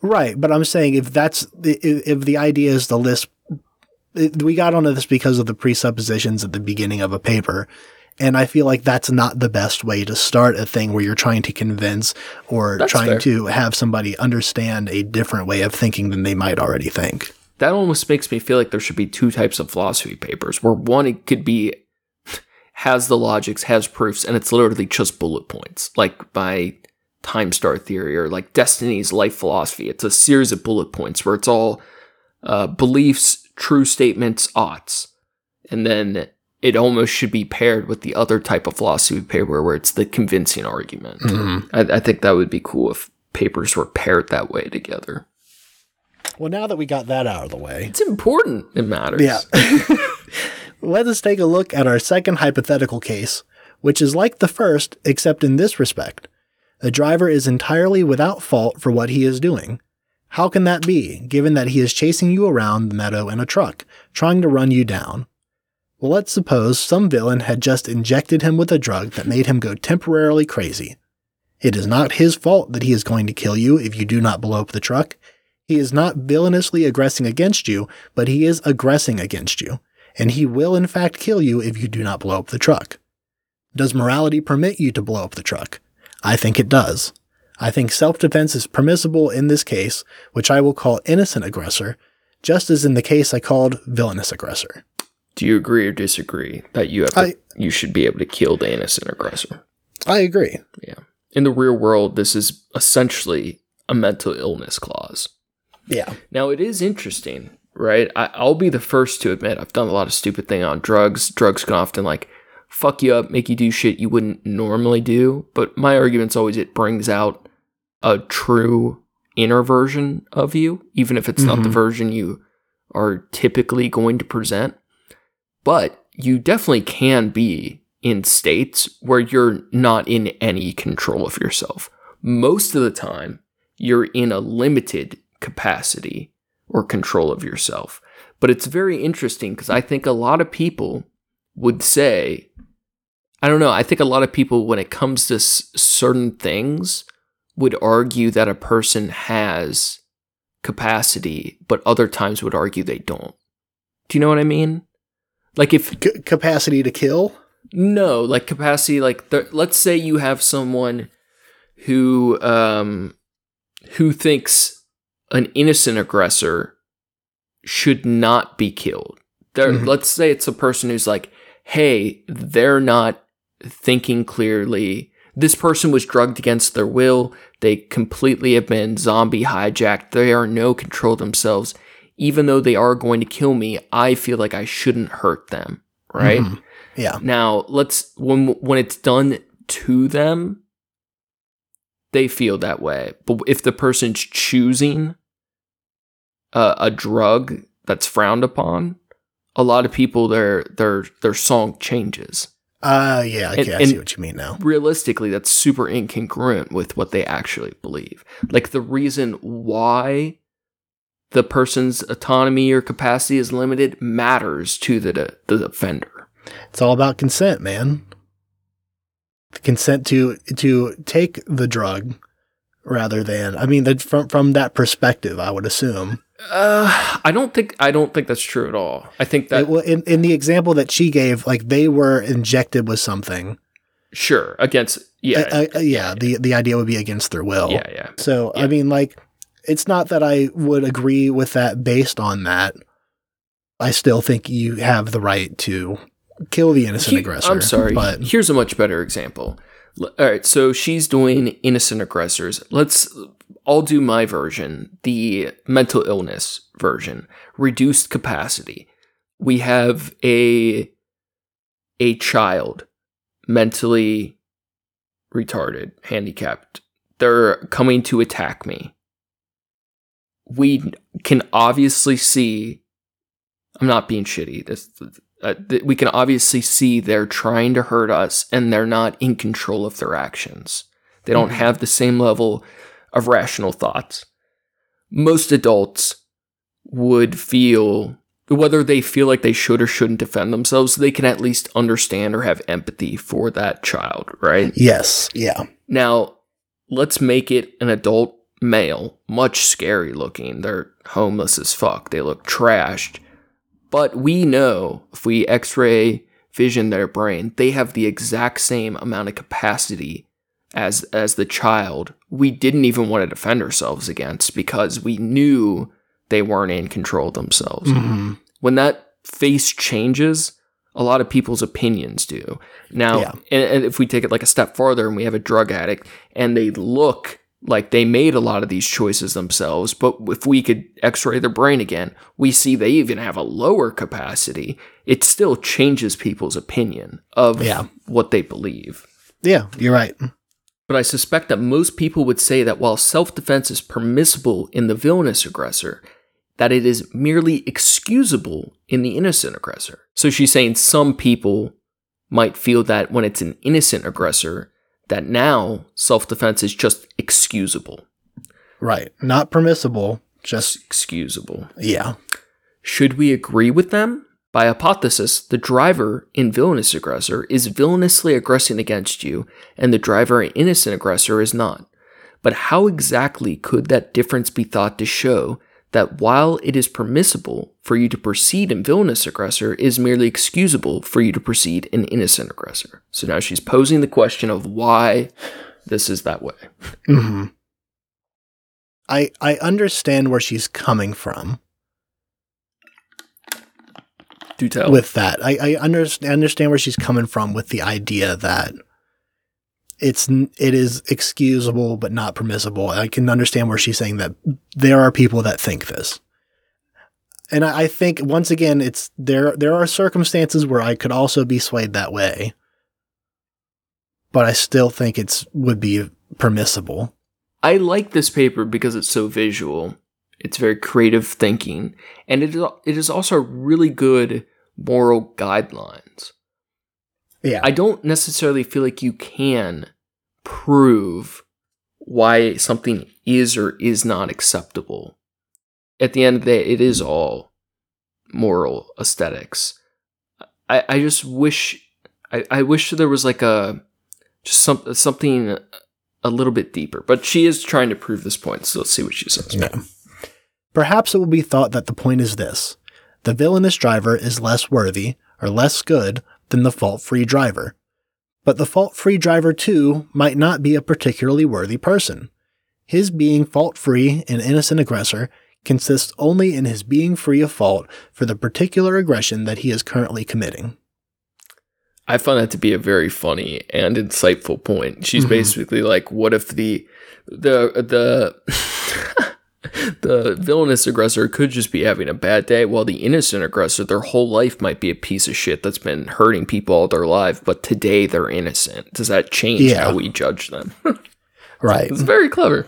Right, but I'm saying if that's the if if the idea is to list, it- we got onto this because of the presuppositions at the beginning of a paper, and I feel like that's not the best way to start a thing where you're trying to convince or That's trying fair. to have somebody understand a different way of thinking than they might already think. That almost makes me feel like there should be two types of philosophy papers, where one it could be has the logics, has proofs, and it's literally just bullet points, like by time star theory or like Destiny's life philosophy. It's a series of bullet points where it's all uh, beliefs, true statements, oughts, and then it almost should be paired with the other type of philosophy paper where it's the convincing argument. Mm-hmm. I, I think that would be cool if papers were paired that way together. Well, now that we got that out of the way, It's important. It matters. Yeah. Let us take a look at our second hypothetical case, which is like the first, except in this respect. The driver is entirely without fault for what he is doing. How can that be, given that he is chasing you around the meadow in a truck, trying to run you down? Well, let's suppose some villain had just injected him with a drug that made him go temporarily crazy. It is not his fault that he is going to kill you if you do not blow up the truck. He is not villainously aggressing against you, but he is aggressing against you, and he will in fact kill you if you do not blow up the truck. Does morality permit you to blow up the truck? I think it does. I think self defense is permissible in this case, which I will call innocent aggressor, just as in the case I called villainous aggressor. Do you agree or disagree that you have to, I- you should be able to kill the innocent aggressor? I agree. Yeah. In the real world, this is essentially a mental illness clause. Yeah. Now it is interesting, right? I, I'll be the first to admit I've done a lot of stupid thing on drugs. Drugs can often like fuck you up, make you do shit you wouldn't normally do. But my argument's always it brings out a true inner version of you, even if it's not the Mhm. version you are typically going to present. But you definitely can be in states where you're not in any control of yourself. Most of the time, you're in a limited capacity or control of yourself. But it's very interesting because I think a lot of people would say, I don't know, I think a lot of people, when it comes to s- certain things, would argue that a person has capacity, but other times would argue they don't. Do you know what I mean? Like if C- capacity to kill. no, like capacity, like the, let's say you have someone who um who thinks an innocent aggressor should not be killed. There, Mhm. let's say it's a person who's like, "Hey, they're not thinking clearly. This person was drugged against their will. They completely have been zombie hijacked. They are no control themselves. Even though they are going to kill me, I feel like I shouldn't hurt them." Right? Mhm. Yeah. Now, let's when when it's done to them, they feel that way. But if the person's choosing a, a drug that's frowned upon, a lot of people their their their song changes. Uh yeah, okay, And- I see what you mean now. Realistically, that's super incongruent with what they actually believe. Like the reason why the person's autonomy or capacity is limited matters to the the offender. It's all about consent, man. The consent to to take the drug rather than I mean from from that perspective, I would assume. Uh, I don't think I don't think that's true at all. I think that well, in, in the example that she gave, like they were injected with something. sure against yeah Uh, uh, yeah, the the idea would be against their will. yeah yeah So Yeah. I mean, like, it's not that I would agree with that based on that. I still think you have the right to kill the innocent He- aggressor. I'm sorry. but Here's a much better example. All right, so she's doing innocent aggressors. Let's. I'll do my version, the mental illness version, reduced capacity. We have a a child mentally retarded, handicapped. They're coming to attack me. We can obviously see. I'm not being shitty. This uh, th- we can obviously see they're trying to hurt us and they're not in control of their actions. They don't Mhm. have the same level of rational thoughts. Most adults would feel whether they feel like they should or shouldn't defend themselves, they can at least understand or have empathy for that child, right? yes, yeah, Now, let's make it an adult male, much scary looking. They're homeless as fuck. They look trashed. But we know if we x ray vision their brain, they have the exact same amount of capacity as as the child we didn't even want to defend ourselves against because we knew they weren't in control of themselves Mhm. when that face changes, a lot of people's opinions do. Now, Yeah. and, and if we take it like a step farther and we have a drug addict and they look like they made a lot of these choices themselves, but if we could x ray their brain again, we see they even have a lower capacity. It still changes people's opinion of Yeah. what they believe. yeah. You're right. But I suspect that most people would say that while self defense is permissible in the villainous aggressor, that it is merely excusable in the innocent aggressor. So she's saying some people might feel that when it's an innocent aggressor, that now self defense is just excusable. Right. Not permissible. Just excusable. yeah. Should we agree with them? By hypothesis, the driver in villainous aggressor is villainously aggressing against you, and the driver in innocent aggressor is not. But how exactly could that difference be thought to show that while it is permissible for you to proceed in villainous aggressor, it is merely excusable for you to proceed in innocent aggressor? So now she's posing the question of why this is that way. hmm I I understand where she's coming from Do tell. with that. I I understand understand where she's coming from with the idea that it's it is excusable but not permissible. I can understand where she's saying that there are people that think this. And I, I think once again, it's there. There are circumstances where I could also be swayed that way, but I still think it's would be permissible. I like this paper because it's so visual. It's very creative thinking, and it is, it is also really good moral guidelines. Yeah. I don't necessarily feel like you can prove why something is or is not acceptable. At the end of the day, it is all moral aesthetics. I, I just wish I, I wish there was like a just some, something a little bit deeper. But she is trying to prove this point, so let's see what she says. Yeah. Perhaps it will be thought that the point is this the villainous driver is less worthy or less good than the fault free driver. But the fault free driver, too, might not be a particularly worthy person. His being fault free and innocent aggressor consists only in his being free of fault for the particular aggression that he is currently committing. I find that to be a very funny and insightful point. She's Mhm. basically like, what if the the the the villainous aggressor could just be having a bad day, while the innocent aggressor, their whole life might be a piece of shit that's been hurting people all their life, but today they're innocent. Does that change Yeah. how we judge them? Right. it's very clever.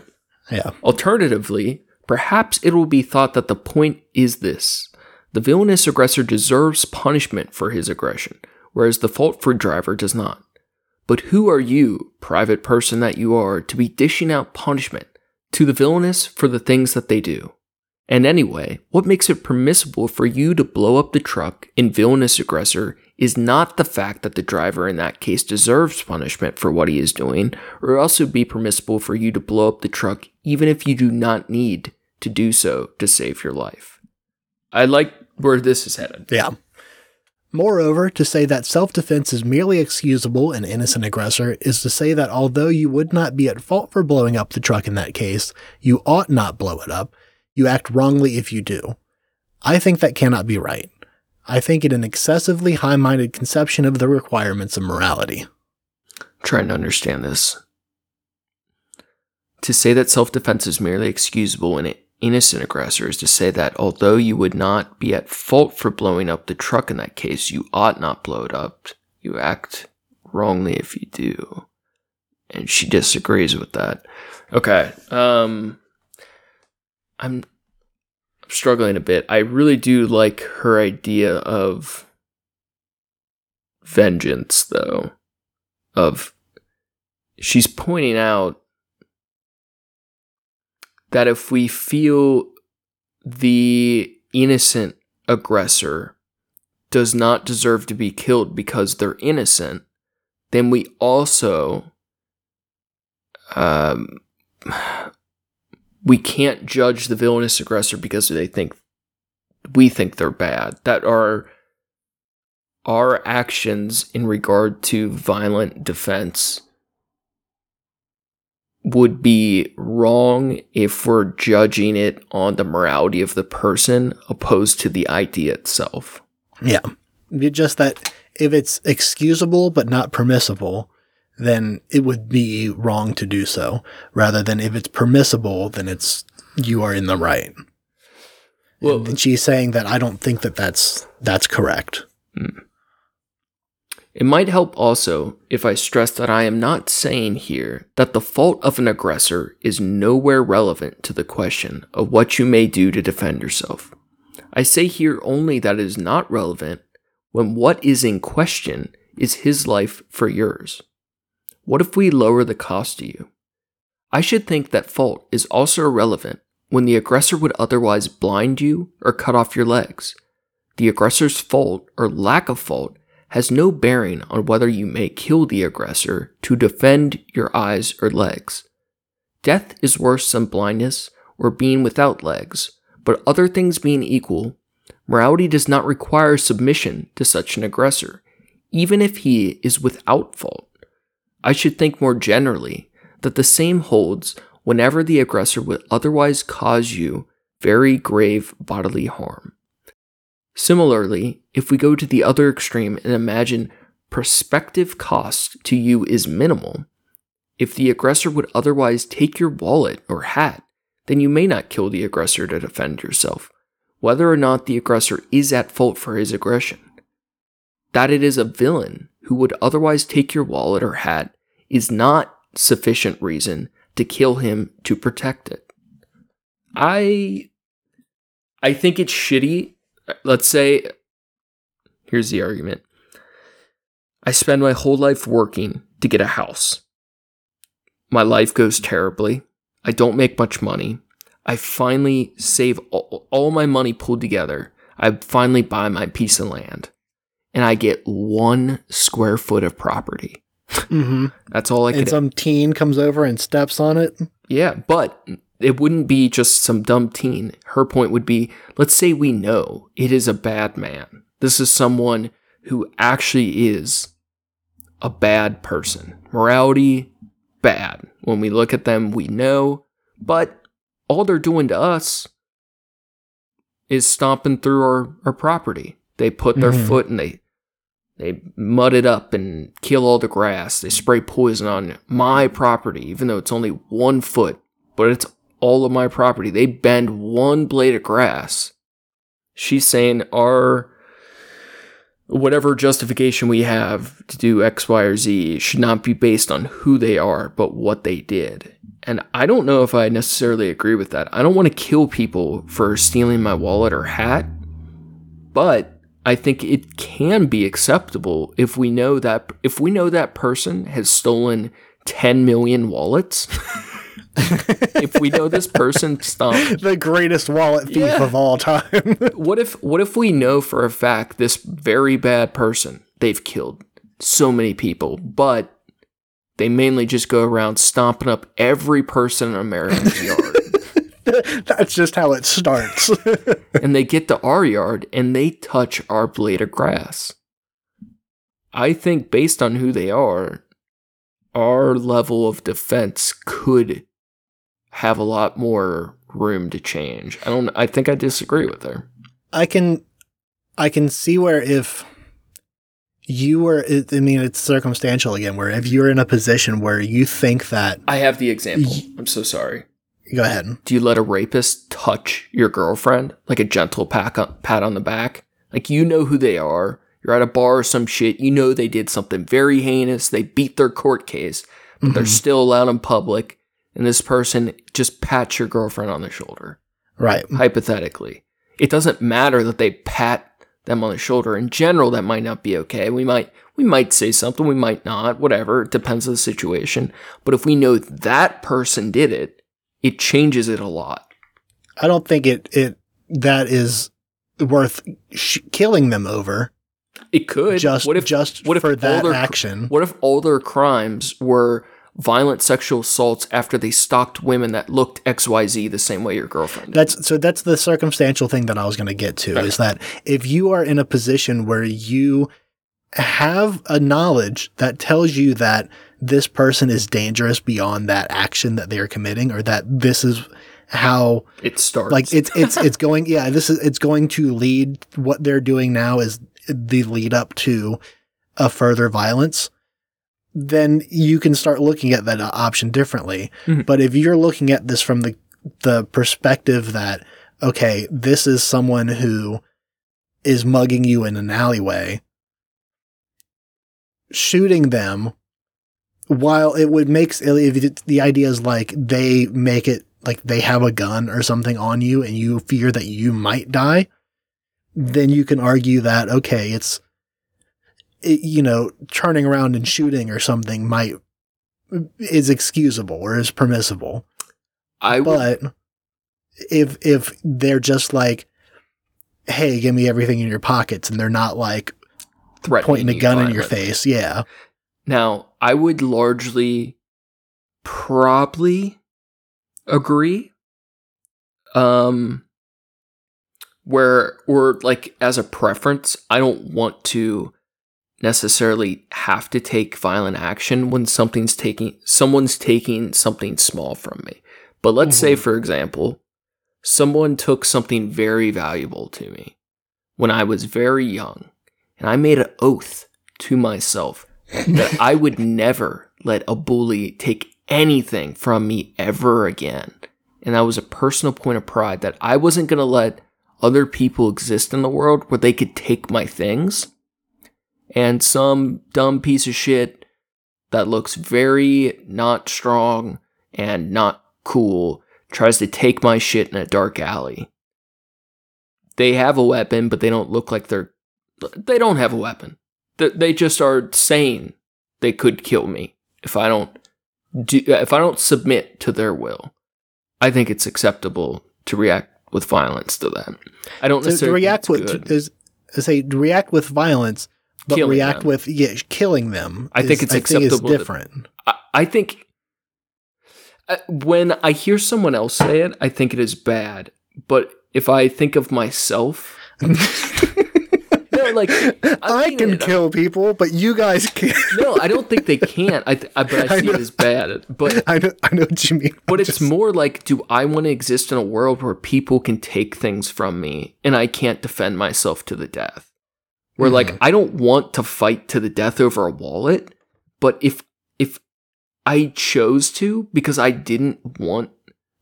Yeah. Alternatively, perhaps it will be thought that the point is this the villainous aggressor deserves punishment for his aggression, whereas the fault free driver does not. But who are you, private person that you are, to be dishing out punishment to the villainous for the things that they do? And anyway, what makes it permissible for you to blow up the truck in villainous aggressor is not the fact that the driver in that case deserves punishment for what he is doing, or would be permissible for you to blow up the truck even if you do not need to do so to save your life. I like where this is headed. Yeah. Moreover, to say that self defense is merely excusable in an innocent aggressor is to say that although you would not be at fault for blowing up the truck in that case, you ought not blow it up. You act wrongly if you do. I think that cannot be right. I think it an excessively high minded conception of the requirements of morality. trying to understand this. To say that self defense is merely excusable in innocent aggressor is to say that although you would not be at fault for blowing up the truck in that case, you ought not blow it up. You act wrongly if you do. And she disagrees with that. Okay. Um I'm struggling a bit. I really do like her idea of vengeance though of she's pointing out that if we feel the innocent aggressor does not deserve to be killed because they're innocent, then we also um, we can't judge the villainous aggressor because they think we think they're bad. That are our actions in regard to violent defense would be wrong if we're judging it on the morality of the person opposed to the idea itself. Yeah. Just that if it's excusable but not permissible, then it would be wrong to do so, rather than if it's permissible, then it's you are in the right. Well, And she's saying that I don't think that that's that's correct. Mm. It might help also if I stress that I am not saying here that the fault of an aggressor is nowhere relevant to the question of what you may do to defend yourself. I say here only that it is not relevant when what is in question is his life for yours. What if we lower the cost to you? I should think that fault is also irrelevant when the aggressor would otherwise blind you or cut off your legs. The aggressor's fault or lack of fault has no bearing on whether you may kill the aggressor to defend your eyes or legs. Death is worse than blindness or being without legs, but other things being equal, morality does not require submission to such an aggressor, even if he is without fault. I should think more generally that the same holds whenever the aggressor would otherwise cause you very grave bodily harm. Similarly, if we go to the other extreme and imagine prospective cost to you is minimal, if the aggressor would otherwise take your wallet or hat, then you may not kill the aggressor to defend yourself, whether or not the aggressor is at fault for his aggression. That it is a villain who would otherwise take your wallet or hat is not sufficient reason to kill him to protect it. I I think it's shitty. Let's say here's the argument. I spend my whole life working to get a house. My life goes terribly. I don't make much money. I finally save all, all my money pulled together. I finally buy my piece of land and I get one square foot of property. Mm-hmm. That's all I get. And can. some teen comes over and steps on it. yeah, but it wouldn't be just some dumb teen. Her point would be let's say we know it is a bad man. This is someone who actually is a bad person. Morality, bad. When we look at them, we know, but all they're doing to us is stomping through our, our property. They put their Mhm. foot and they they mud it up and kill all the grass. They spray poison on my property, even though it's only one foot, but it's all of my property. They bend one blade of grass. She's saying our whatever justification we have to do X, Y, or Z should not be based on who they are, but what they did. And I don't know if I necessarily agree with that. I don't want to kill people for stealing my wallet or hat, but I think it can be acceptable if we know that if we know that person has stolen 10 million wallets. if we know this person stomped The greatest wallet thief Yeah. of all time. what if what if we know for a fact this very bad person they've killed so many people but they mainly just go around stomping up every person in america's yard That's just how it starts. and they get to our yard and they touch our blade of grass i think based on who they are our level of defense could have a lot more room to change. I don't i think i disagree with her. I can I can see where if you were I mean it's circumstantial again where if you're in a position where you think that i have the example. i'm so sorry. go ahead. do you let a rapist touch your girlfriend? Like a gentle pat on, pat on the back? Like you know who they are. You're at a bar or some shit. You know they did something very heinous. They beat their court case but they're Mhm. still allowed in public and this person just pats your girlfriend on the shoulder. Right. hypothetically. It doesn't matter that they pat them on the shoulder. In general that might not be okay. We might we might say something we might not whatever. It depends on the situation. But if we know that person did it it changes it a lot. I don't think it it that is worth sh- killing them over. It could. Just what if just what if for all that action. what if all their crimes were violent sexual assaults after they stalked women that looked xyz the same way your girlfriend did? That's so that's the circumstantial thing that I was going to get to is that if you are in a position where you have a knowledge that tells you that this person is dangerous beyond that action that they are committing or that this is how it starts. Like it's it's it's going yeah this is it's going to lead what they're doing now is the lead up to a further violence then you can start looking at that option differently Mhm. but if you're looking at this from the the perspective that okay this is someone who is mugging you in an alleyway shooting them while it would make if the idea is like they make it like they have a gun or something on you and you fear that you might die then you can argue that okay it's it, you know turning around and shooting or something might is excusable or is permissible i but if if they're just like hey give me everything in your pockets and they're not like pointing a gun in your face yeah Now, I would largely probably agree. Um where or like as a preference, I don't want to necessarily have to take violent action when something's taking someone's taking something small from me. But let's say Mhm. for example, someone took something very valuable to me when I was very young, and I made an oath to myself that I would never let a bully take anything from me ever again. And that was a personal point of pride that I wasn't going to let other people exist in the world where they could take my things. And some dumb piece of shit that looks very not strong and not cool tries to take my shit in a dark alley. They have a weapon, but they don't look like they're. They don't have a weapon. They just are saying they could kill me if I don't do if I don't submit to their will. I think it's acceptable to react with violence to that. I don't To, to necessarily think react with good. is to say react with violence, but Killing react them. with yeah, killing them. I think is- it's I think is acceptable to- different. I, I think uh, when I hear someone else say it, I think it is bad. But if I think of myself, no, like I, I can it. kill people, but you guys can't. No, I don't think they can't. I, th- I but I I see it as bad. But I know, I know what you mean. but I'm it's just- more like, do I want to exist in a world where people can take things from me and I can't defend myself to the death? Where like Mhm. I don't want to fight to the death over a wallet, but if if I chose to because I didn't want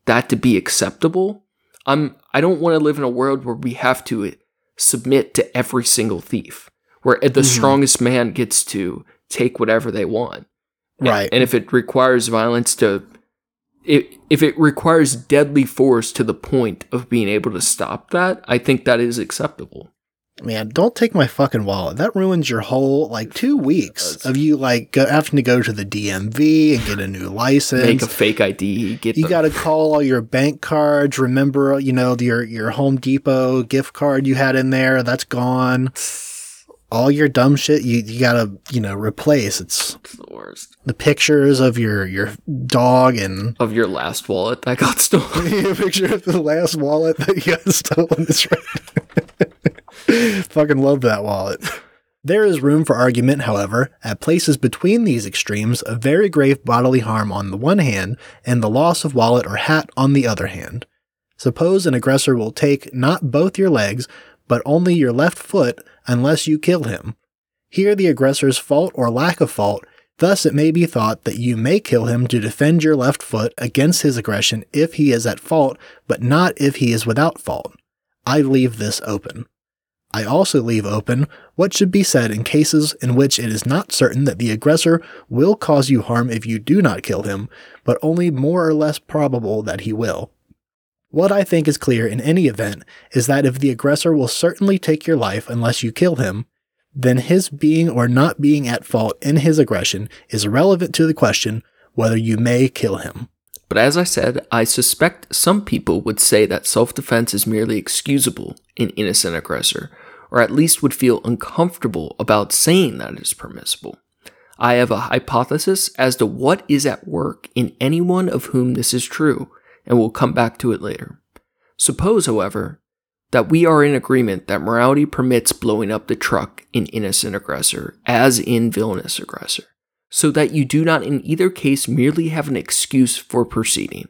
that to be acceptable, I'm I don't want to live in a world where we have to submit to every single thief, where the Mhm. strongest man gets to take whatever they want. And- Right. And if it requires violence to if, if it requires deadly force to the point of being able to stop that, I think that is acceptable. Man, don't take my fucking wallet. That ruins your whole like two weeks of you like go, having to go to the DMV and get a new license. Make a fake ID, get you got to call all your bank cards. Remember, you know your your Home Depot gift card you had in there. That's gone. All your dumb shit you you got to you know replace. It's It's the worst. the pictures of your your dog and Of your last wallet that got stolen. a picture of the last wallet that you got stolen. Right. Fucking love that wallet. There is room for argument, however, at places between these extremes of very grave bodily harm on the one hand and the loss of wallet or hat on the other hand. Suppose an aggressor will take not both your legs, but only your left foot unless you kill him. Here the aggressor's fault or lack of fault, thus it may be thought that you may kill him to defend your left foot against his aggression if he is at fault, but not if he is without fault. I leave this open. I also leave open what should be said in cases in which it is not certain that the aggressor will cause you harm if you do not kill him, but only more or less probable that he will. What I think is clear in any event is that if the aggressor will certainly take your life unless you kill him, then his being or not being at fault in his aggression is irrelevant to the question whether you may kill him. But as I said, I suspect some people would say that self defense is merely excusable in innocent aggressor, or at least would feel uncomfortable about saying that it is permissible. I have a hypothesis as to what is at work in anyone of whom this is true, and we'll come back to it later. Suppose, however, that we are in agreement that morality permits blowing up the truck in innocent aggressor, as in villainous aggressor so that you do not in either case merely have an excuse for proceeding.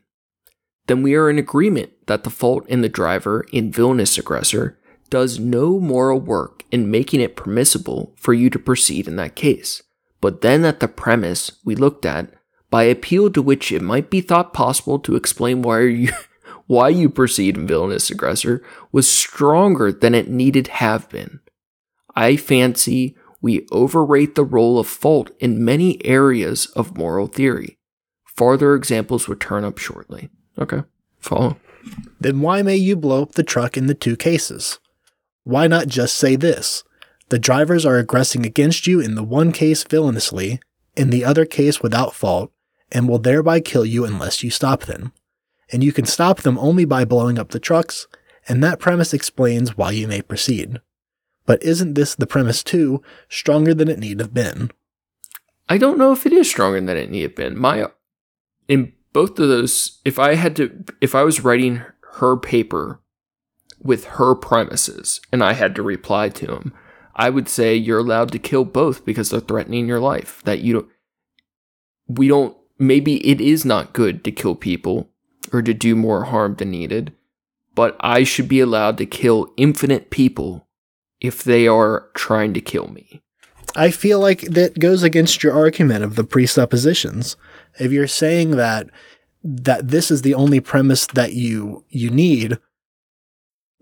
Then we are in agreement that the fault in the driver in villainous aggressor does no moral work in making it permissible for you to proceed in that case, but then that the premise we looked at, by appeal to which it might be thought possible to explain why you why you proceed in villainous aggressor, was stronger than it needed have been. I fancy we overrate the role of fault in many areas of moral theory. Farther examples would turn up shortly. Okay, follow. Then why may you blow up the truck in the two cases? Why not just say this? The drivers are aggressing against you in the one case villainously, in the other case without fault, and will thereby kill you unless you stop them. And you can stop them only by blowing up the trucks, and that premise explains why you may proceed. But isn't this the premise too, stronger than it need have been? I don't know if it is stronger than it need have been. My in both of those, if I had to, if I was writing her paper with her premises and I had to reply to him, I would say you're allowed to kill both because they're threatening your life. That you don't, we don't. Maybe it is not good to kill people or to do more harm than needed, but I should be allowed to kill infinite people if they are trying to kill me. I feel like that goes against your argument of the presuppositions. If you're saying that that this is the only premise that you you need,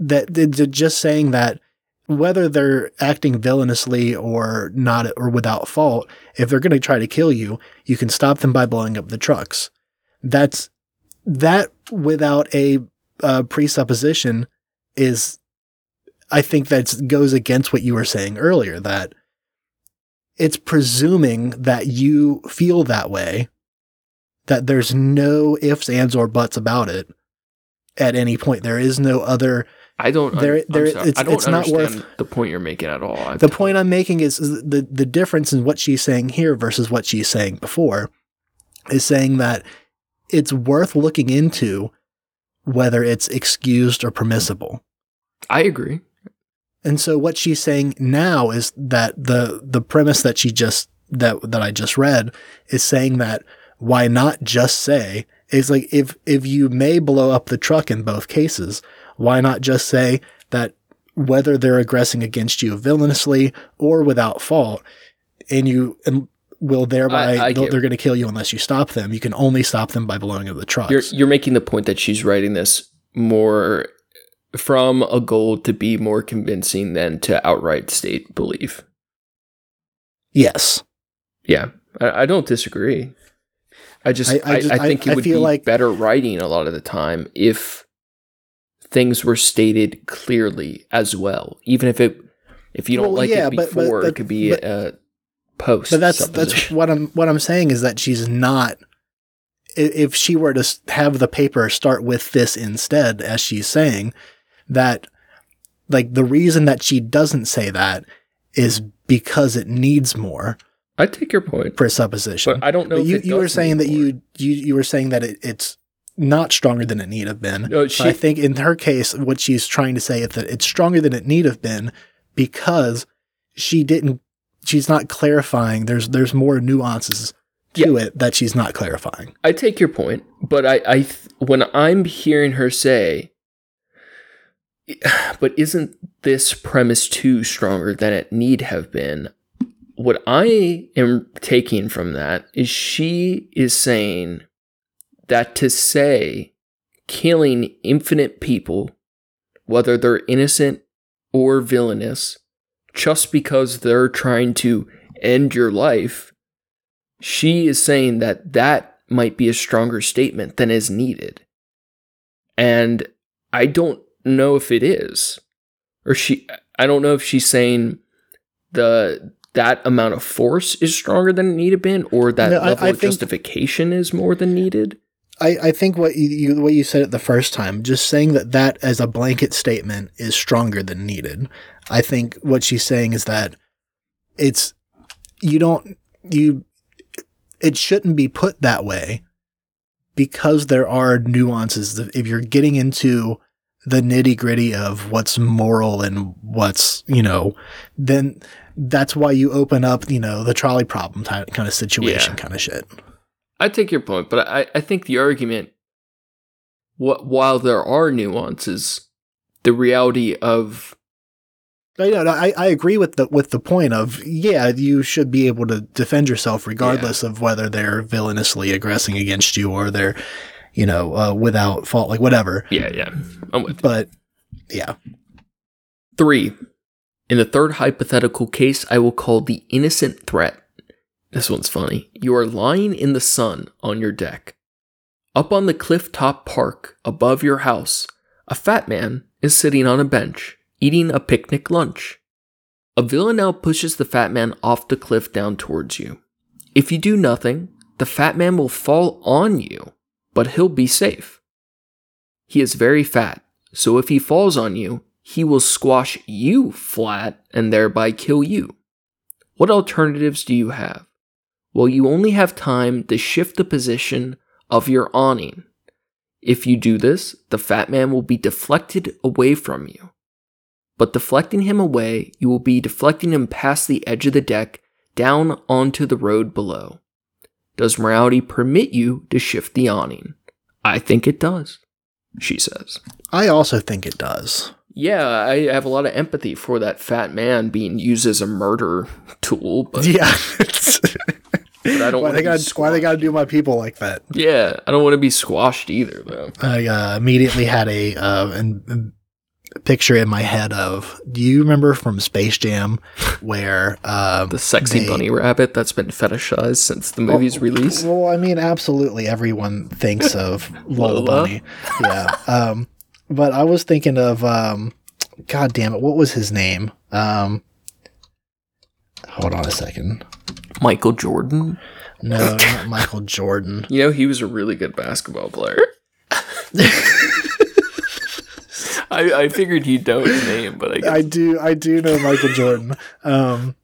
that just saying that whether they're acting villainously or not or without fault, if they're going to try to kill you, you can stop them by blowing up the trucks. That's that without a uh, presupposition is I think that goes against what you were saying earlier that it's presuming that you feel that way, that there's no ifs, ands, or buts about it at any point. There is no other. I don't. There- There, it's- I don't it's not worth- the point you're making at all. I The point I'm making is is the the difference in what she's saying here versus what she's saying before is saying that it's worth looking into whether it's excused or permissible. I agree. And so what she's saying now is that the the premise that she just that that I just read is saying that why not just say is like if if you may blow up the truck in both cases, why not just say that whether they're aggressing against you villainously or without fault, and you and will thereby I- I they're get- going to kill you unless you stop them. You can only stop them by blowing up the trucks. You're you're making the point that she's writing this more from a goal to be more convincing than to outright state belief. yes. Yeah, I, I don't disagree. I just I- I, just- I- think I it would feel be like- better writing a lot of the time if things were stated clearly as well. Even if it if you don't Well, like yeah, it but- but- before, but- it could be but- a post. But that's that's what I'm what I'm saying is that she's not. If she were to have the paper start with this instead, as she's saying, that like the reason that she doesn't say that is because it needs more I take your point, presupposition. but I don't know. You you were saying need that more. you you you were saying that it, it's not stronger than it need have been. Uh, no, she- I think in her case, what she's trying to say is that it's stronger than it need have been because she didn't. She's not clarifying. There's there's more nuances to it that she's not clarifying. I take your point, but I, I th- when I'm hearing her say, but isn't this premise too stronger than it need have been? What I am taking from that is she is saying that to say killing infinite people, whether they're innocent or villainous, just because they're trying to end your life she is saying that that might be a stronger statement than is needed. And I don't know if it is. Or she I don't know if she's saying the that amount of force is stronger than it need have been or that No, I- level I of think- justification is more than needed. I, I think what you, you what you said it the first time, just saying that that as a blanket statement is stronger than needed. I think what she's saying is that it's you don't you it shouldn't be put that way because there are nuances. If you're getting into the nitty gritty of what's moral and what's you know, then that's why you open up you know the trolley problem type kind of situation Yeah. kind of shit. I take your point, but I, I think the argument what while there are nuances, the reality of No, no, no, I, I agree with the with the point of yeah, you should be able to defend yourself regardless of whether they're villainously aggressing against you or they're, you know, uh, without fault, like whatever. yeah, yeah. I'm with you. But yeah, Three, in the third hypothetical case, I will call the innocent threat. This one's funny. You are lying in the sun on your deck. Up on the cliff top park above your house, a fat man is sitting on a bench, eating a picnic lunch. A villanelle pushes the fat man off the cliff down towards you. If you do nothing, the fat man will fall on you, but he'll be safe. He is very fat, so if he falls on you, he will squash you flat and thereby kill you. What alternatives do you have? Well, you only have time to shift the position of your awning. If you do this, the fat man will be deflected away from you. But deflecting him away, you will be deflecting him past the edge of the deck down onto the road below. Does morality permit you to shift the awning? I think it does, she says. I also think it does. Yeah, I have a lot of empathy for that fat man being used as a murder tool, but Yeah, But I don't why they got why they got to do my people like that. yeah, I don't want to be squashed either, though. I uh, immediately had a uh, an, an- picture in my head of. Do you remember from Space Jam where um, The sexy they- bunny rabbit that's been fetishized since the movie's release. Well, I mean, absolutely everyone thinks of Lola, Lola? Bunny. Yeah. Um, but I was thinking of, um, God damn it, what was his name? Um, Hold on a second. Michael Jordan. No, not Michael Jordan. You know, he was a really good basketball player. I, I figured he'd know his name, but I guess I do I do know Michael Jordan. Um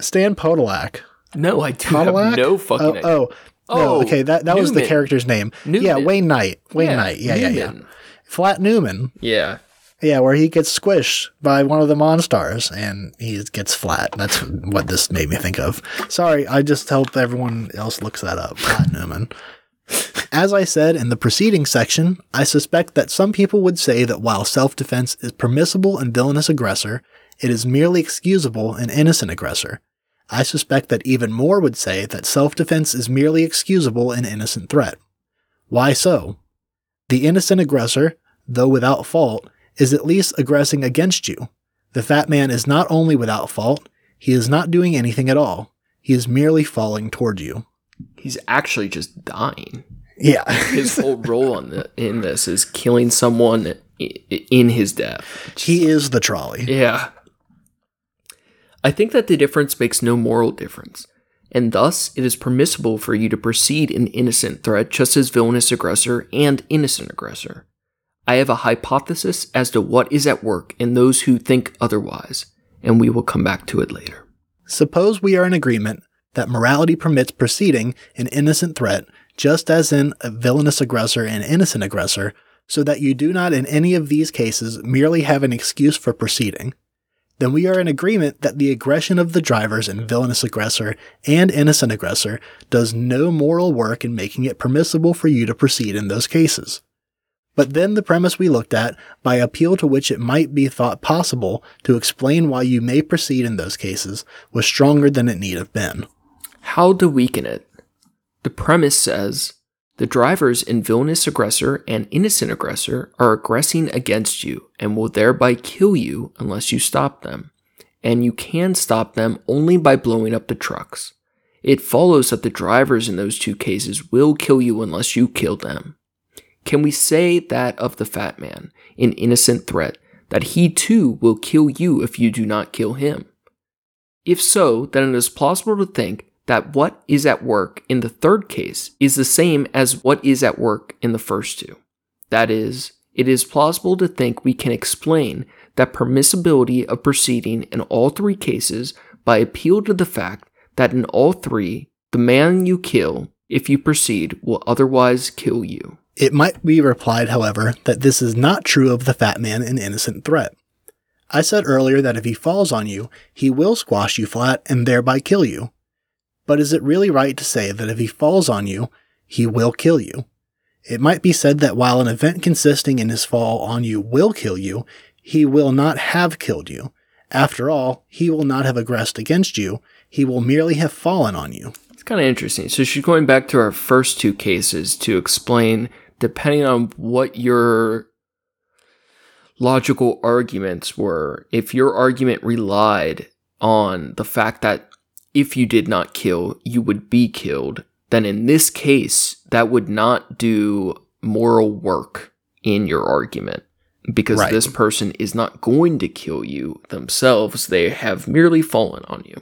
Stan Podolak. no, I do Podolak? have no fucking Oh, idea. oh, no, Oh, okay, that that was the character's name. Newman. Yeah, Wayne Knight. Wayne Knight. Yeah, yeah, yeah. Flat Newman. Yeah. Yeah, where he gets squished by one of the Monstars and he gets flat. That's what this made me think of. Sorry, I just hope everyone else looks that up. Newman. As I said in the preceding section, I suspect that some people would say that while self defense is permissible in villainous aggressor, it is merely excusable in innocent aggressor. I suspect that even more would say that self defense is merely excusable in innocent threat. Why so? The innocent aggressor, though without fault, is at least aggressing against you. The fat man is not only without fault, he is not doing anything at all. He is merely falling toward you. He's actually just dying. Yeah. His whole role on the, in this is killing someone in his death. he is the trolley. Yeah. I think that the difference makes no moral difference, and thus it is permissible for you to proceed an innocent threat just as villainous aggressor and innocent aggressor. I have a hypothesis as to what is at work in those who think otherwise, and we will come back to it later. Suppose we are in agreement that morality permits proceeding in innocent threat just as in a villainous aggressor and innocent aggressor, so that you do not in any of these cases merely have an excuse for proceeding. Then we are in agreement that the aggression of the drivers in villainous aggressor and innocent aggressor does no moral work in making it permissible for you to proceed in those cases. But then the premise we looked at, by appeal to which it might be thought possible to explain why you may proceed in those cases, was stronger than it need have been. How to weaken it? The premise says the drivers in villainous aggressor and innocent aggressor are aggressing against you and will thereby kill you unless you stop them. And you can stop them only by blowing up the trucks. It follows that the drivers in those two cases will kill you unless you kill them. Can we say that of the fat man, in innocent threat, that he too will kill you if you do not kill him? If so, then it is plausible to think that what is at work in the third case is the same as what is at work in the first two. That is, it is plausible to think we can explain that permissibility of proceeding in all three cases by appeal to the fact that in all three, the man you kill, if you proceed, will otherwise kill you. It might be replied, however, that this is not true of the fat man in innocent threat. I said earlier that if he falls on you, he will squash you flat and thereby kill you. But is it really right to say that if he falls on you, he will kill you? It might be said that while an event consisting in his fall on you will kill you, he will not have killed you. After all, he will not have aggressed against you, he will merely have fallen on you. It's kind of interesting. So she's going back to our first two cases to explain, depending on what your logical arguments were, if your argument relied on the fact that if you did not kill, you would be killed, then in this case, that would not do moral work in your argument because Right. this person is not going to kill you themselves. They have merely fallen on you.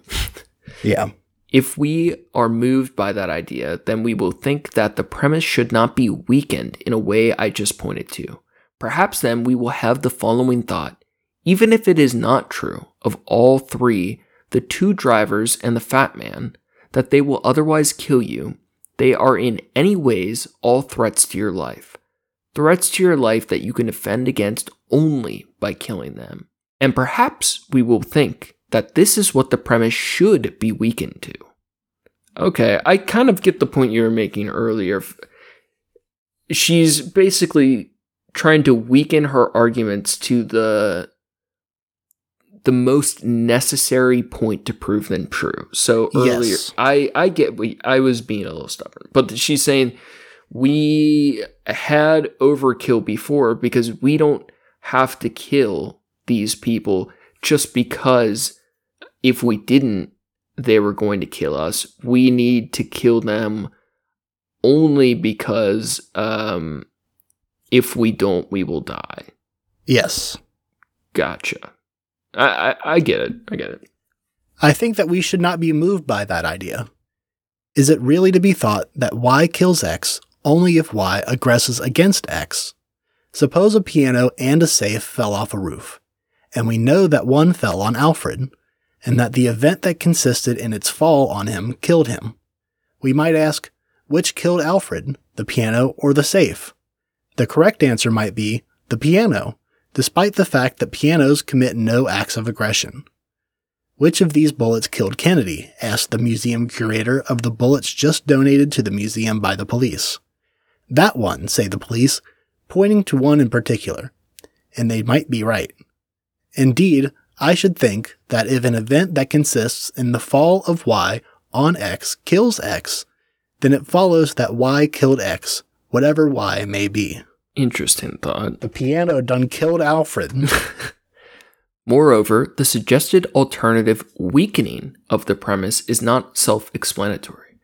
Yeah. If we are moved by that idea, then we will think that the premise should not be weakened in a way I just pointed to. Perhaps then we will have the following thought even if it is not true of all three, the two drivers and the fat man, that they will otherwise kill you, they are in any ways all threats to your life. Threats to your life that you can defend against only by killing them. And perhaps we will think that this is what the premise should be weakened to. Okay, I kind of get the point you were making earlier. She's basically trying to weaken her arguments to the the most necessary point to prove them true. So earlier, Yes. I I get we I was being a little stubborn, but she's saying we had overkill before because we don't have to kill these people just because if we didn't they were going to kill us. We need to kill them only because um if we don't we will die. Yes. Gotcha. I, I, I get it. I get it. I think that we should not be moved by that idea. Is it really to be thought that Y kills X only if Y aggresses against X? Suppose a piano and a safe fell off a roof, and we know that one fell on Alfred, and that the event that consisted in its fall on him killed him. We might ask, which killed Alfred, the piano or the safe? The correct answer might be the piano, despite the fact that pianos commit no acts of aggression. Which of these bullets killed Kennedy? asked the museum curator of the bullets just donated to the museum by the police. That one, say the police, pointing to one in particular. And they might be right. Indeed, I should think that if an event that consists in the fall of Y on X kills X, then it follows that Y killed X, whatever Y may be. Interesting thought. The piano done killed Alfred. Moreover, the suggested alternative weakening of the premise is not self explanatory.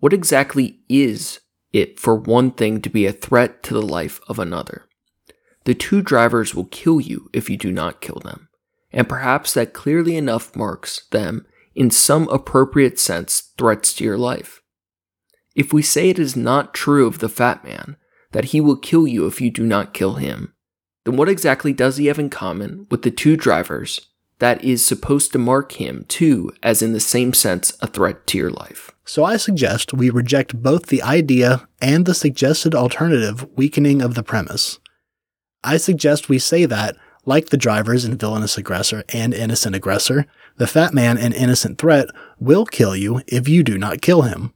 What exactly is it for one thing to be a threat to the life of another? The two drivers will kill you if you do not kill them, and perhaps that clearly enough marks them, in some appropriate sense, threats to your life. If we say it is not true of the fat man, that he will kill you if you do not kill him, then what exactly does he have in common with the two drivers that is supposed to mark him too as in the same sense a threat to your life? So I suggest we reject both the idea and the suggested alternative weakening of the premise. I suggest we say that, like the drivers in Villainous Aggressor and Innocent Aggressor, the fat man and innocent threat will kill you if you do not kill him.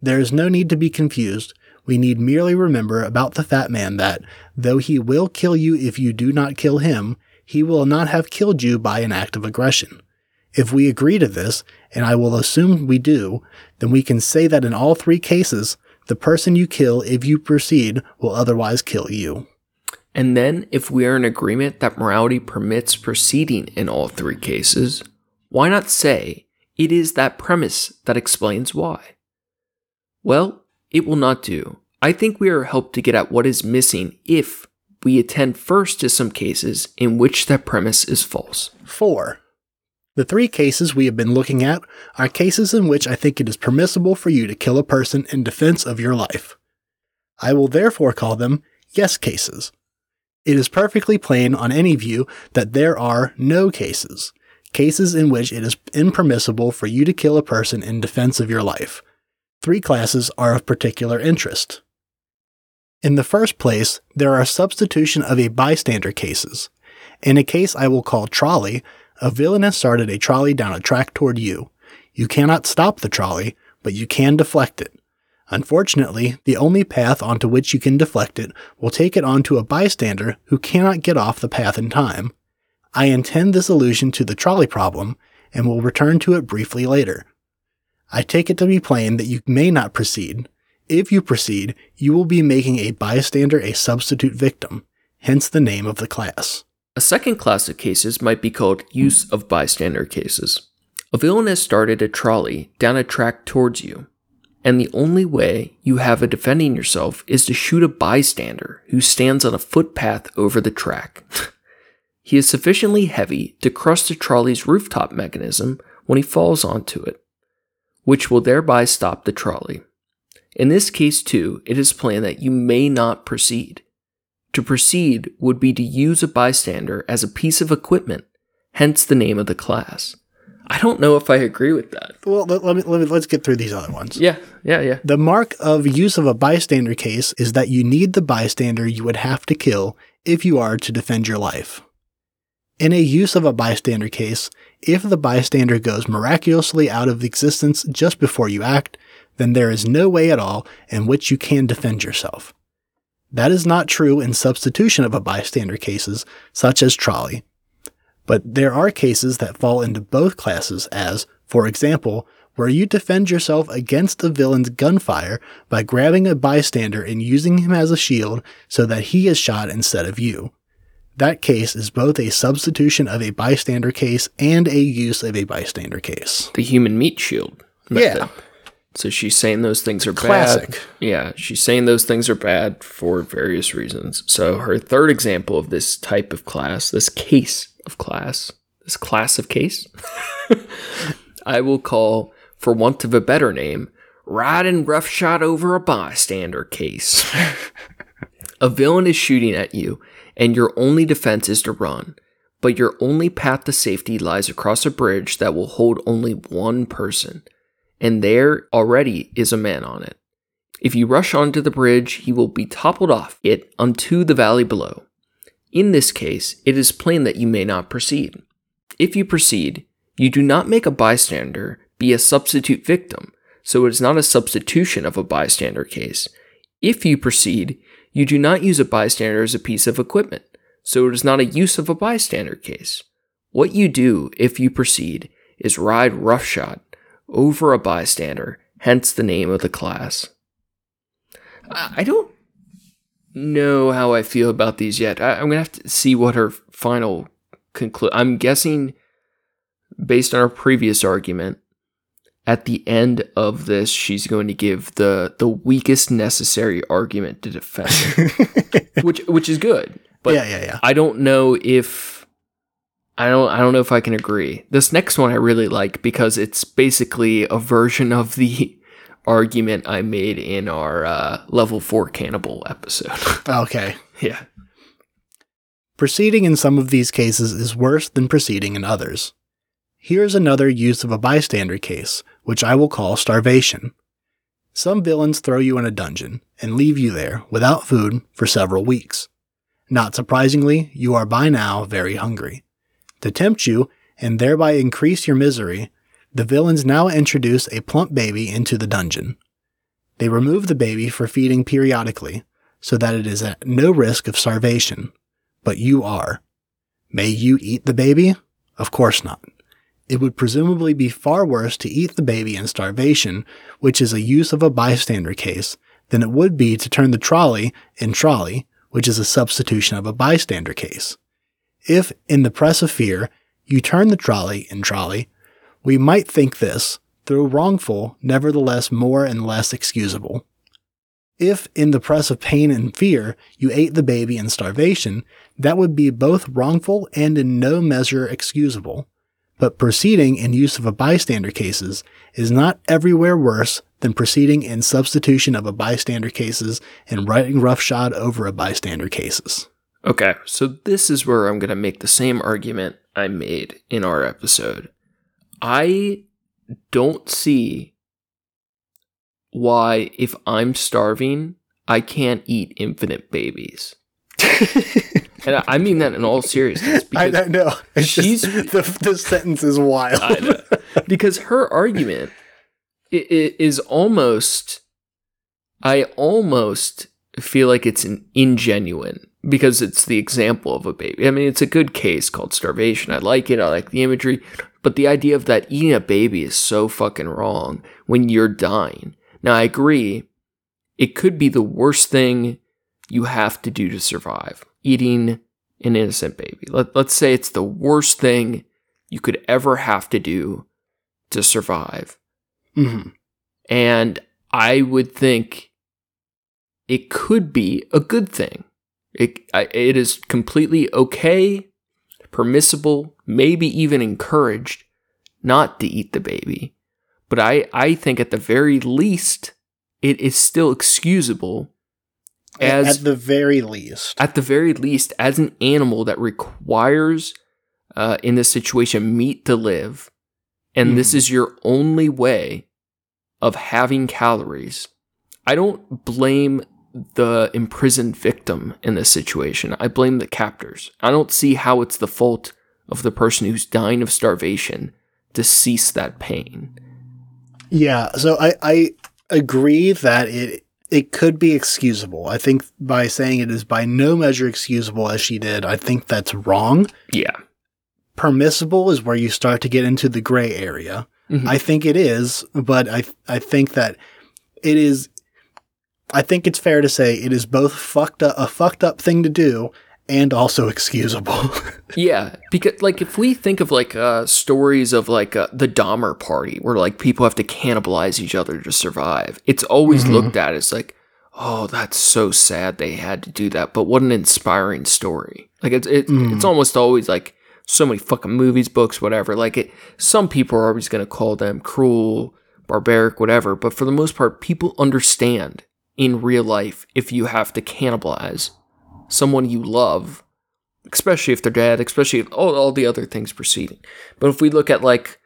There is no need to be confused we need merely remember about the fat man that, though he will kill you if you do not kill him, he will not have killed you by an act of aggression. If we agree to this, and I will assume we do, then we can say that in all three cases, the person you kill if you proceed will otherwise kill you. And then, if we are in agreement that morality permits proceeding in all three cases, why not say it is that premise that explains why? Well, it will not do. I think we are helped to get at what is missing if we attend first to some cases in which that premise is false. 4. The three cases we have been looking at are cases in which I think it is permissible for you to kill a person in defense of your life. I will therefore call them yes cases. It is perfectly plain on any view that there are no cases, cases in which it is impermissible for you to kill a person in defense of your life three classes are of particular interest. In the first place, there are substitution of a bystander cases. In a case I will call trolley, a villain has started a trolley down a track toward you. You cannot stop the trolley, but you can deflect it. Unfortunately, the only path onto which you can deflect it will take it onto a bystander who cannot get off the path in time. I intend this allusion to the trolley problem and will return to it briefly later. I take it to be plain that you may not proceed. If you proceed, you will be making a bystander a substitute victim, hence the name of the class. A second class of cases might be called use of bystander cases. A villain has started a trolley down a track towards you, and the only way you have of defending yourself is to shoot a bystander who stands on a footpath over the track. he is sufficiently heavy to crush the trolley's rooftop mechanism when he falls onto it which will thereby stop the trolley. In this case, too, it is plain that you may not proceed. To proceed would be to use a bystander as a piece of equipment, hence the name of the class. I don't know if I agree with that. Well, let, let, me, let me let's get through these other ones. Yeah, yeah, yeah. The mark of use of a bystander case is that you need the bystander you would have to kill if you are to defend your life. In a use of a bystander case, if the bystander goes miraculously out of existence just before you act, then there is no way at all in which you can defend yourself. That is not true in substitution of a bystander cases, such as trolley. But there are cases that fall into both classes as, for example, where you defend yourself against a villain's gunfire by grabbing a bystander and using him as a shield so that he is shot instead of you. That case is both a substitution of a bystander case and a use of a bystander case. The human meat shield. Method. Yeah. So she's saying those things are Classic. bad. Yeah, she's saying those things are bad for various reasons. So her third example of this type of class, this case of class, this class of case, I will call, for want of a better name, riding roughshod over a bystander case. a villain is shooting at you, and your only defense is to run, but your only path to safety lies across a bridge that will hold only one person, and there already is a man on it. If you rush onto the bridge, he will be toppled off it unto the valley below. In this case, it is plain that you may not proceed. If you proceed, you do not make a bystander be a substitute victim, so it is not a substitution of a bystander case. If you proceed, you do not use a bystander as a piece of equipment, so it is not a use of a bystander case. What you do, if you proceed, is ride roughshod over a bystander, hence the name of the class. I don't know how I feel about these yet. I, am gonna have to see what her final conclude. I'm guessing, based on our previous argument, at the end of this, she's going to give the the weakest necessary argument to defend, which which is good. But yeah, yeah, yeah. I don't know if I don't I don't know if I can agree. This next one I really like because it's basically a version of the argument I made in our uh, level four cannibal episode. okay. yeah. Proceeding in some of these cases is worse than proceeding in others. Here's another use of a bystander case, which I will call starvation. Some villains throw you in a dungeon and leave you there without food for several weeks. Not surprisingly, you are by now very hungry. To tempt you and thereby increase your misery, the villains now introduce a plump baby into the dungeon. They remove the baby for feeding periodically, so that it is at no risk of starvation. But you are. May you eat the baby? Of course not. It would presumably be far worse to eat the baby in starvation, which is a use of a bystander case, than it would be to turn the trolley in trolley, which is a substitution of a bystander case. If, in the press of fear, you turn the trolley in trolley, we might think this, though wrongful, nevertheless more and less excusable. If, in the press of pain and fear, you ate the baby in starvation, that would be both wrongful and in no measure excusable. But proceeding in use of a bystander cases is not everywhere worse than proceeding in substitution of a bystander cases and riding roughshod over a bystander cases. Okay, so this is where I'm going to make the same argument I made in our episode. I don't see why, if I'm starving, I can't eat infinite babies. and I mean that in all seriousness. I, I know. It's she's just, the, the sentence is wild. because her argument is almost. I almost feel like it's an ingenuine because it's the example of a baby. I mean, it's a good case called starvation. I like it. I like the imagery. But the idea of that eating a baby is so fucking wrong when you're dying. Now, I agree, it could be the worst thing you have to do to survive eating an innocent baby. Let, let's say it's the worst thing you could ever have to do to survive. Mm-hmm. And I would think it could be a good thing. It, it is completely okay permissible, maybe even encouraged not to eat the baby. But I, I think at the very least, it is still excusable as at the very least. At the very least, as an animal that requires, uh, in this situation, meat to live, and mm. this is your only way of having calories. I don't blame the imprisoned victim in this situation. I blame the captors. I don't see how it's the fault of the person who's dying of starvation to cease that pain. Yeah, so I, I agree that it it could be excusable. I think by saying it is by no measure excusable as she did, I think that's wrong. Yeah. Permissible is where you start to get into the gray area. Mm-hmm. I think it is, but I I think that it is I think it's fair to say it is both fucked up, a fucked up thing to do and also excusable. yeah, because like if we think of like uh, stories of like uh, the Donner party where like people have to cannibalize each other to survive, it's always mm-hmm. looked at as like, oh, that's so sad they had to do that, but what an inspiring story. Like it's it, mm. it's almost always like so many fucking movies, books, whatever. Like it, some people are always going to call them cruel, barbaric, whatever. But for the most part, people understand in real life if you have to cannibalize someone you love, especially if they're dead, especially if all, all the other things preceding. But if we look at like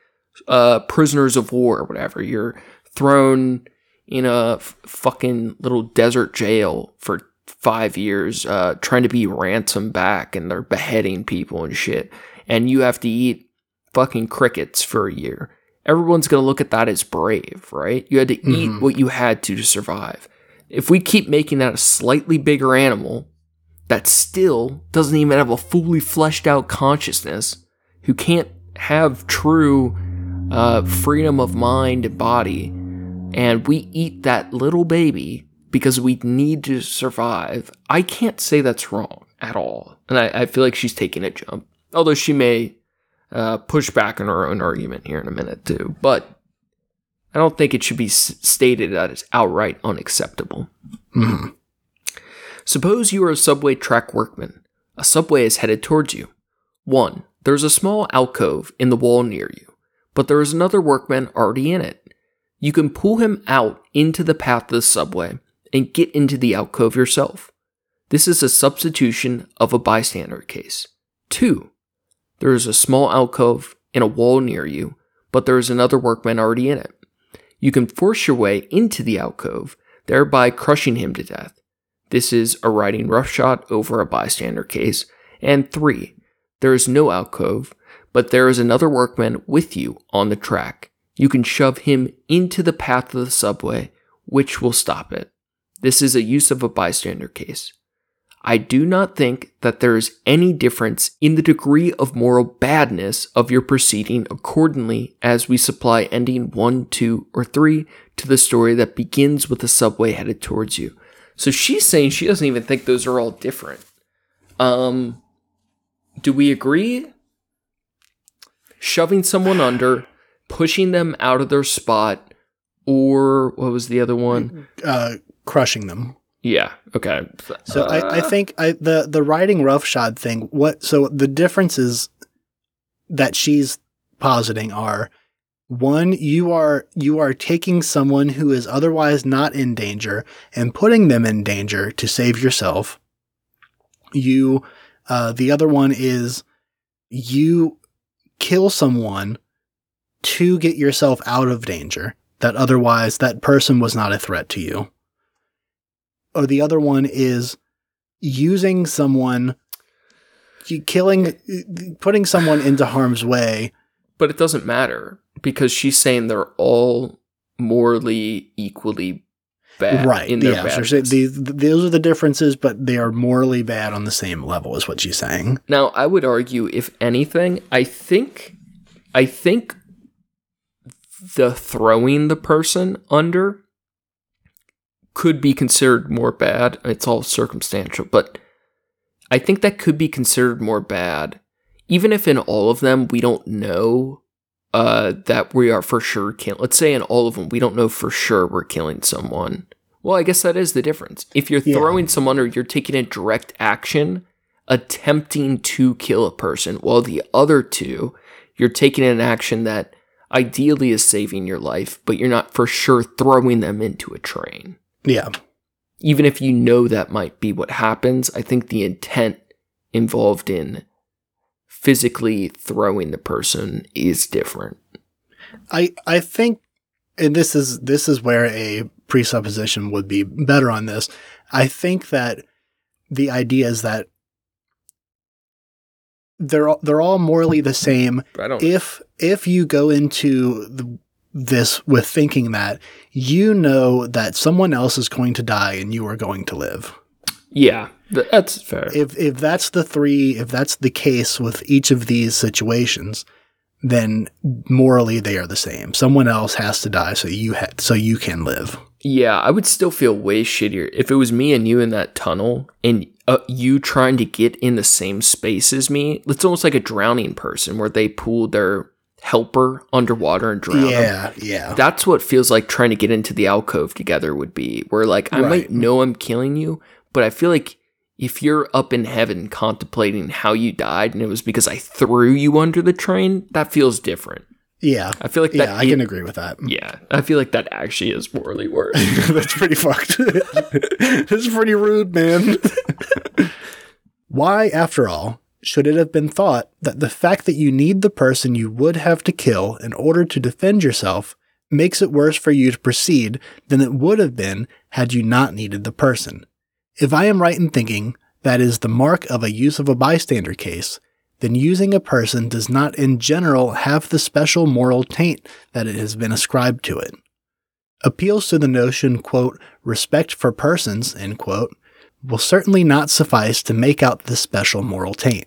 uh, prisoners of war or whatever, you're thrown in a f- fucking little desert jail for five years, uh, trying to be ransomed back, and they're beheading people and shit, and you have to eat fucking crickets for a year. Everyone's gonna look at that as brave, right? You had to eat what you had to to survive. If we keep making that a slightly bigger animal that still doesn't even have a fully fleshed out consciousness, who can't have true uh, freedom of mind and body, and we eat that little baby because we need to survive, I can't say that's wrong at all. And I, I feel like she's taking a jump. Although she may uh, push back on her own argument here in a minute, too. But I don't think it should be stated that it's outright unacceptable. Mhm. Suppose you are a subway track workman. A subway is headed towards you. 1. There's a small alcove in the wall near you, but there is another workman already in it. You can pull him out into the path of the subway and get into the alcove yourself. This is a substitution of a bystander case. 2. There is a small alcove in a wall near you, but there is another workman already in it. You can force your way into the alcove, thereby crushing him to death. This is a riding roughshod over a bystander case. And 3. There is no alcove, but there is another workman with you on the track. You can shove him into the path of the subway, which will stop it. This is a use of a bystander case. I do not think that there is any difference in the degree of moral badness of your proceeding accordingly as we supply ending 1, 2, or 3 to the story that begins with the subway headed towards you. So she's saying she doesn't even think those are all different. Um, do we agree? Shoving someone under, pushing them out of their spot, or what was the other one? Uh, crushing them. Yeah. Okay. So I, I Uh, think I, the the riding roughshod thing. What so the differences that she's positing are one you are you are taking someone who is otherwise not in danger and putting them in danger to save yourself. You uh, the other one is you kill someone to get yourself out of danger that otherwise that person was not a threat to you or the other one is using someone killing eh. putting someone into harm's way. But it doesn't matter because she's saying they're all morally equally bad right in their yeah so badness. she- these those are the differences but they are morally bad on the same level is what she's saying. Now, I would argue, if anything, I think, I think the throwing the person under could be considered more bad. It's all circumstantial, but I think that could be considered more bad, even if in all of them we don't know uh, that we are for sure killing. Let's say in all of them we don't know for sure we're killing someone. Well, I guess that is the difference. If you're Yeah. throwing someone or you're taking a direct action, attempting to kill a person, while the other two, you're taking an action that ideally is saving your life, but you're not for sure throwing them into a train. Yeah. Even if you know that might be what happens, I think the intent involved in physically throwing the person is different. i i think and this is this is where a presupposition would be better on this. I think that the idea is that they're all, they're all morally the same. If if you go into the, this with thinking that you know that someone else is going to die and you are going to live yeah, that's fair. if if that's the three if that's the case with each of these situations then morally they are the same someone else has to die so you ha- so you can live Yeah, I would still feel way shittier if it was me and you in that tunnel and uh, you trying to get in the same space as me. It's almost like a drowning person where they pull their helper underwater and drown yeah yeah That's what feels like trying to get into the alcove together would be. Where like I Right. might know I'm killing you, but I feel like if you're up in heaven contemplating how you died and it was because I threw you under the train, that feels different. Yeah. I feel like that Yeah, I can agree with that. Yeah, I feel like that actually is morally worse. That's pretty fucked. That's pretty rude, man. Why, after all, should it have been thought that the fact that you need the person you would have to kill in order to defend yourself makes it worse for you to proceed than it would have been had you not needed the person? If I am right in thinking that is the mark of a use of a bystander case, then using a person does not in general have the special moral taint that it has been ascribed to it appeals to the notion, quote, respect for persons, end quote, will certainly not suffice to make out this special moral taint.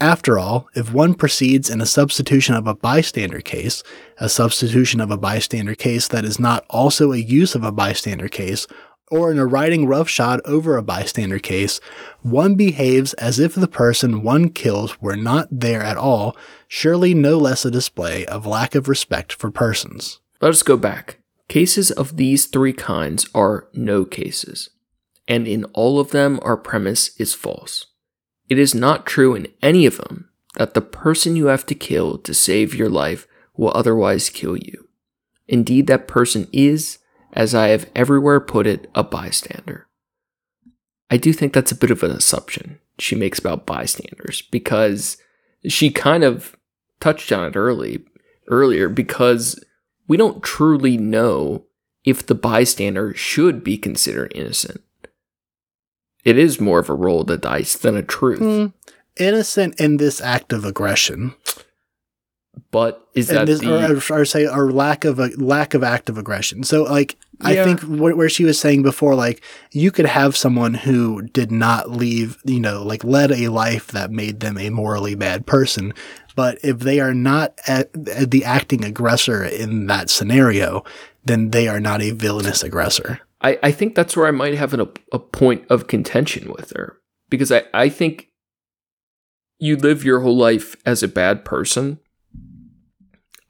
After all, if one proceeds in a substitution of a bystander case, a substitution of a bystander case that is not also a use of a bystander case, or in a riding roughshod over a bystander case, one behaves as if the person one kills were not there at all, surely no less a display of lack of respect for persons. Let us go back. Cases of these three kinds are no cases, and in all of them, our premise is false. It is not true in any of them that the person you have to kill to save your life will otherwise kill you. Indeed, that person is, as I have everywhere put it, a bystander. I do think that's a bit of an assumption she makes about bystanders because she kind of touched on it early earlier because we don't truly know if the bystander should be considered innocent. It is more of a roll of the dice than a truth. Hmm. innocent in this act of aggression, But is that this, the, or, or say, or lack of a lack of active aggression. So, like, I think wh- where she was saying before, like, you could have someone who did not leave, you know, like, led a life that made them a morally bad person. But if they are not at, at the acting aggressor in that scenario, then they are not a villainous aggressor. I, I think that's where I might have an, a, point of contention with her. Because I, I think you live your whole life as a bad person.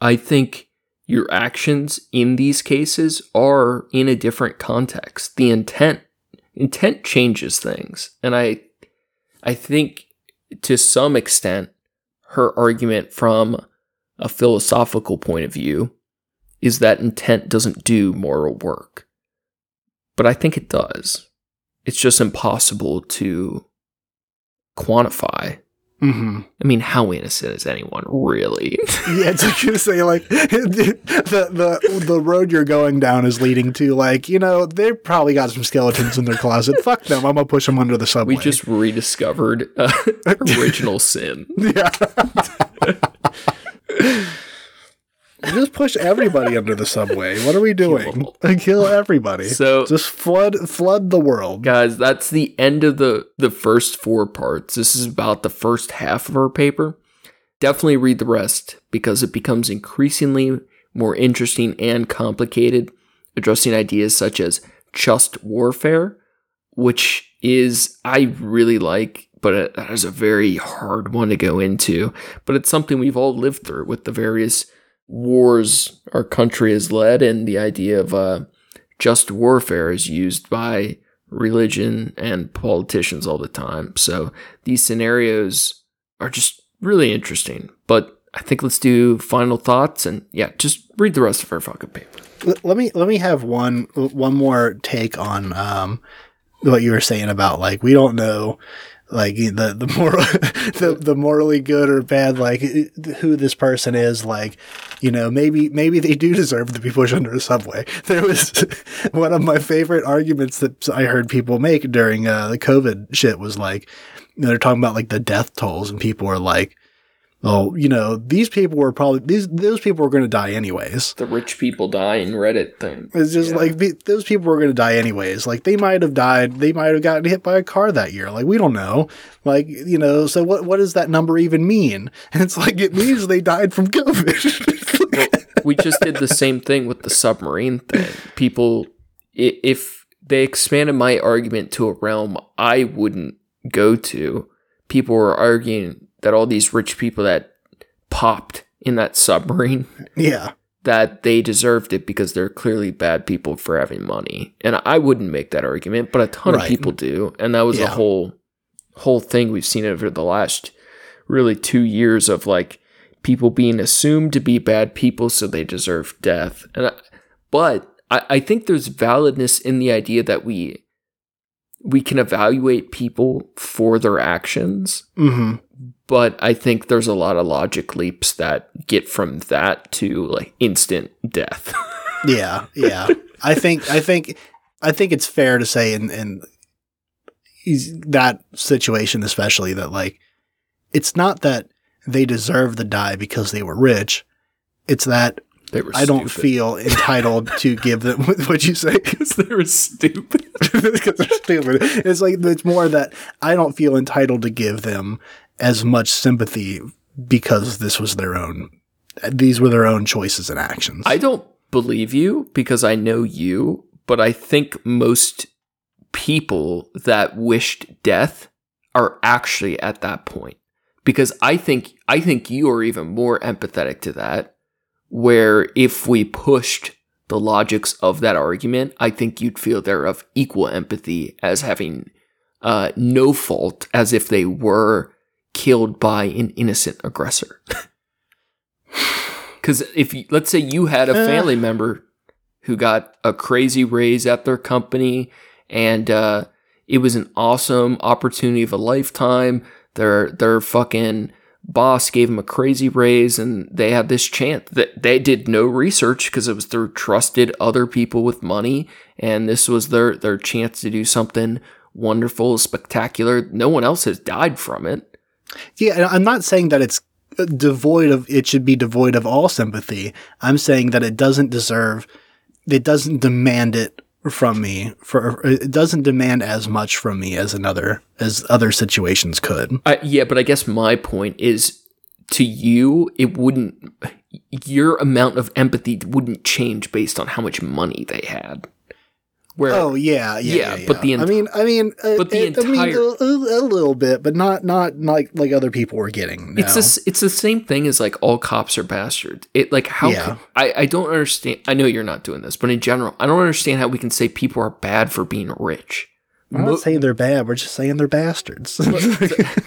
I think your actions in these cases are in a different context. The intent intent changes things. And I I think to some extent her argument from a philosophical point of view is that intent doesn't do moral work. But I think it does. It's just impossible to quantify. Mm-hmm. I mean, how innocent is anyone really? Yeah, it's like you say, like the, the the road you're going down is leading to, like you know, they probably got some skeletons in their closet. Fuck them, I'm gonna push them under the subway. we just rediscovered uh, original sin. yeah, just push everybody under the subway. What are we doing? Kill Kill everybody. So- just flood flood the world. Guys, that's the end of the the first four parts. This is about the first half of our paper. Definitely read the rest because it becomes increasingly more interesting and complicated, addressing ideas such as just warfare, which is I really like, but that is a very hard one to go into. But it's something we've all lived through with the various wars our country has led, and the idea of uh, just warfare is used by religion and politicians all the time. So these scenarios are just really interesting. But I think let's do final thoughts and yeah, just read the rest of our fucking paper. Let me let me have one one more take on um what you were saying about like we don't know like the the moral the, the morally good or bad like who this person is like you know maybe maybe they do deserve to be pushed under a subway. There was one of my favorite arguments that i heard people make during uh, the covid shit was like they're talking about like the death tolls and people are like oh you know these people were probably these those people were going to die anyways The rich people die in Reddit thing. it's just Yeah. like those people were going to die anyways. Like they might have died. They might have gotten hit by a car that year. Like we don't know. Like you know. So what? What does that number even mean? And it's like it means they died from COVID. we just did the same thing with the submarine thing. People, if they expanded my argument to a realm I wouldn't go to, people were arguing that all these rich people that popped in that submarine, yeah. that they deserved it because they're clearly bad people for having money. And I wouldn't make that argument, but a ton Right. of people do. And that was Yeah. the whole whole thing we've seen over the last really 2 years of like people being assumed to be bad people so they deserve death. And I, but I, I think there's validness in the idea that we we can evaluate people for their actions hmm but I think there's a lot of logic leaps that get from that to like instant death. Yeah, yeah. I think I think I think it's fair to say in in that situation especially that like it's not that they deserve to die because they were rich. It's that they were I don't stupid. feel entitled to give them what you say because they were stupid. because they're stupid. It's like it's more that I don't feel entitled to give them as much sympathy because this was their own these were their own choices and actions. I don't believe you because I know you, but I think most people that wished death are actually at that point. Because I think I think you are even more empathetic to that where if we pushed the logics of that argument, I think you'd feel they're of equal empathy as having uh, no fault as if they were killed by an innocent aggressor. Because if you, let's say you had a Uh. family member who got a crazy raise at their company, and uh, it was an awesome opportunity of a lifetime. Their their fucking boss gave them a crazy raise, and they had this chance that they did no research because it was through trusted other people with money, and this was their their chance to do something wonderful, spectacular. No one else has died from it. Yeah, I'm not saying that it's devoid of it should be devoid of all sympathy. I'm saying that it doesn't deserve it doesn't demand it from me for it doesn't demand as much from me as another as other situations could. Yeah, but I guess my point is to you, it wouldn't, your amount of empathy wouldn't change based on how much money they had. Where, Oh yeah, yeah, Yeah, yeah. but the. I mean, I mean, uh, but the it- I mean, entire- a, a- little bit, but not not like like other people were getting. No. it's this, it's the same thing as like all cops are bastards. It like how Yeah. can- I I don't understand. I know you're not doing this, but in general, I don't understand how we can say people are bad for being rich. I'm Mo- not saying they're bad. We're just saying they're bastards.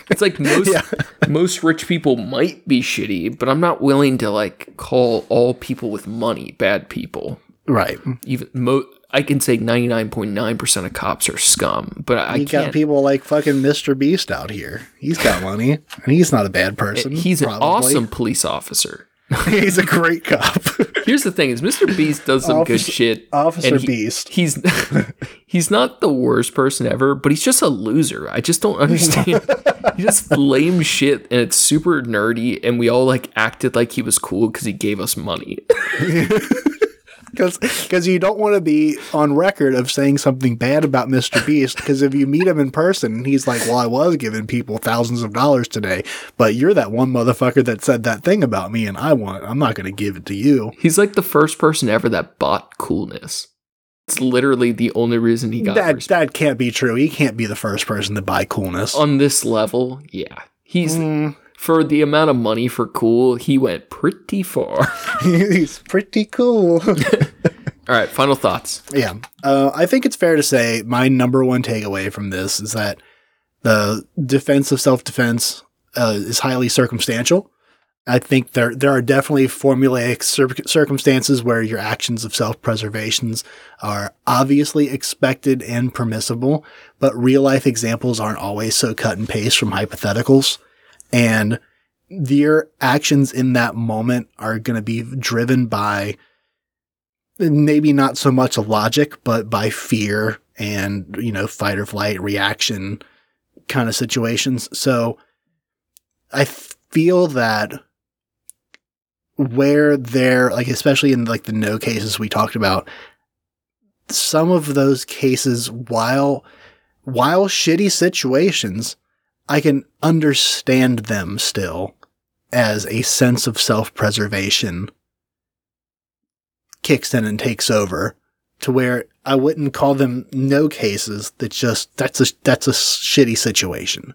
It's like most Yeah. most rich people might be shitty, but I'm not willing to like call all people with money bad people. right. even mo- I can say 99.9% of cops are scum, but I You got can't. people like fucking Mr. Beast out here. He's got money, and he's not a bad person. He's an awesome police officer. he's a great cop. Here's the thing: is Mr. Beast does some good shit. Officer he- Beast. He's he's not the worst person ever, but he's just a loser. I just don't understand. he just lame shit, and it's super nerdy. And we all like acted like he was cool because he gave us money. Because you don't want to be on record of saying something bad about Mr. Beast. Because if you meet him in person, he's like, "Well, I was giving people thousands of dollars today, but you're that one motherfucker that said that thing about me, and I want. I'm not going to give it to you." He's like the first person ever that bought coolness. It's literally the only reason he got That respect. that can't be true. He can't be the first person to buy coolness. on this level, yeah. He's Mm, for the amount of money for cool, he went pretty far. he's pretty cool. All right, final thoughts. Yeah. Uh, I think it's fair to say my number one takeaway from this is that the defense of self defense uh, is highly circumstantial. I think there there are definitely formulaic cir- circumstances where your actions of self preservations are obviously expected and permissible, but real life examples aren't always so cut and paste from hypotheticals. And their actions in that moment are going to be driven by maybe not so much logic, but by fear and, you know, fight or flight reaction kind of situations. So I feel that where they're like, especially in like the no cases we talked about, some of those cases, while, while shitty situations, I can understand them still as a sense of self preservation kicks in and takes over to where I wouldn't call them no cases. That's just, that's a, that's a shitty situation.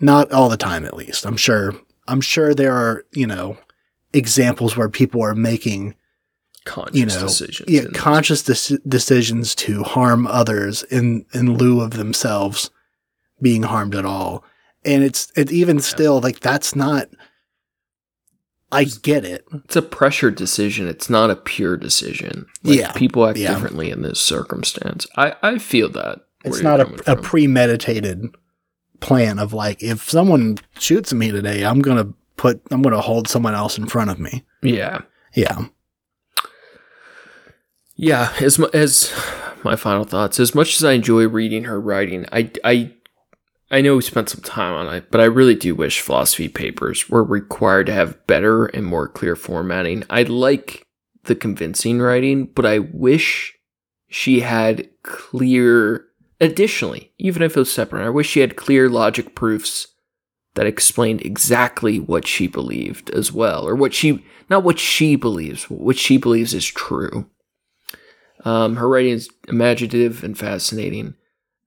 Not all the time, at least. I'm sure, I'm sure there are, you know, examples where people are making Conscious you know decisions. yeah conscious dec- decisions to harm others in in lieu of themselves being harmed at all and it's it even still like that's not i get it it's a pressure decision. It's not a pure decision. Like, Yeah. People act Yeah. differently in this circumstance. I, I feel that. it's not a, a premeditated plan of like if someone shoots me today i'm gonna put i'm gonna hold someone else in front of me yeah. yeah Yeah, as as my final thoughts, as much as I enjoy reading her writing, I I I know we spent some time on it, but I really do wish philosophy papers were required to have better and more clear formatting. I like the convincing writing, but I wish she had clear additionally, even if it was separate, I wish she had clear logic proofs that explained exactly what she believed as well, or what she not what she believes, what she believes is true. Um, her writing is imaginative and fascinating,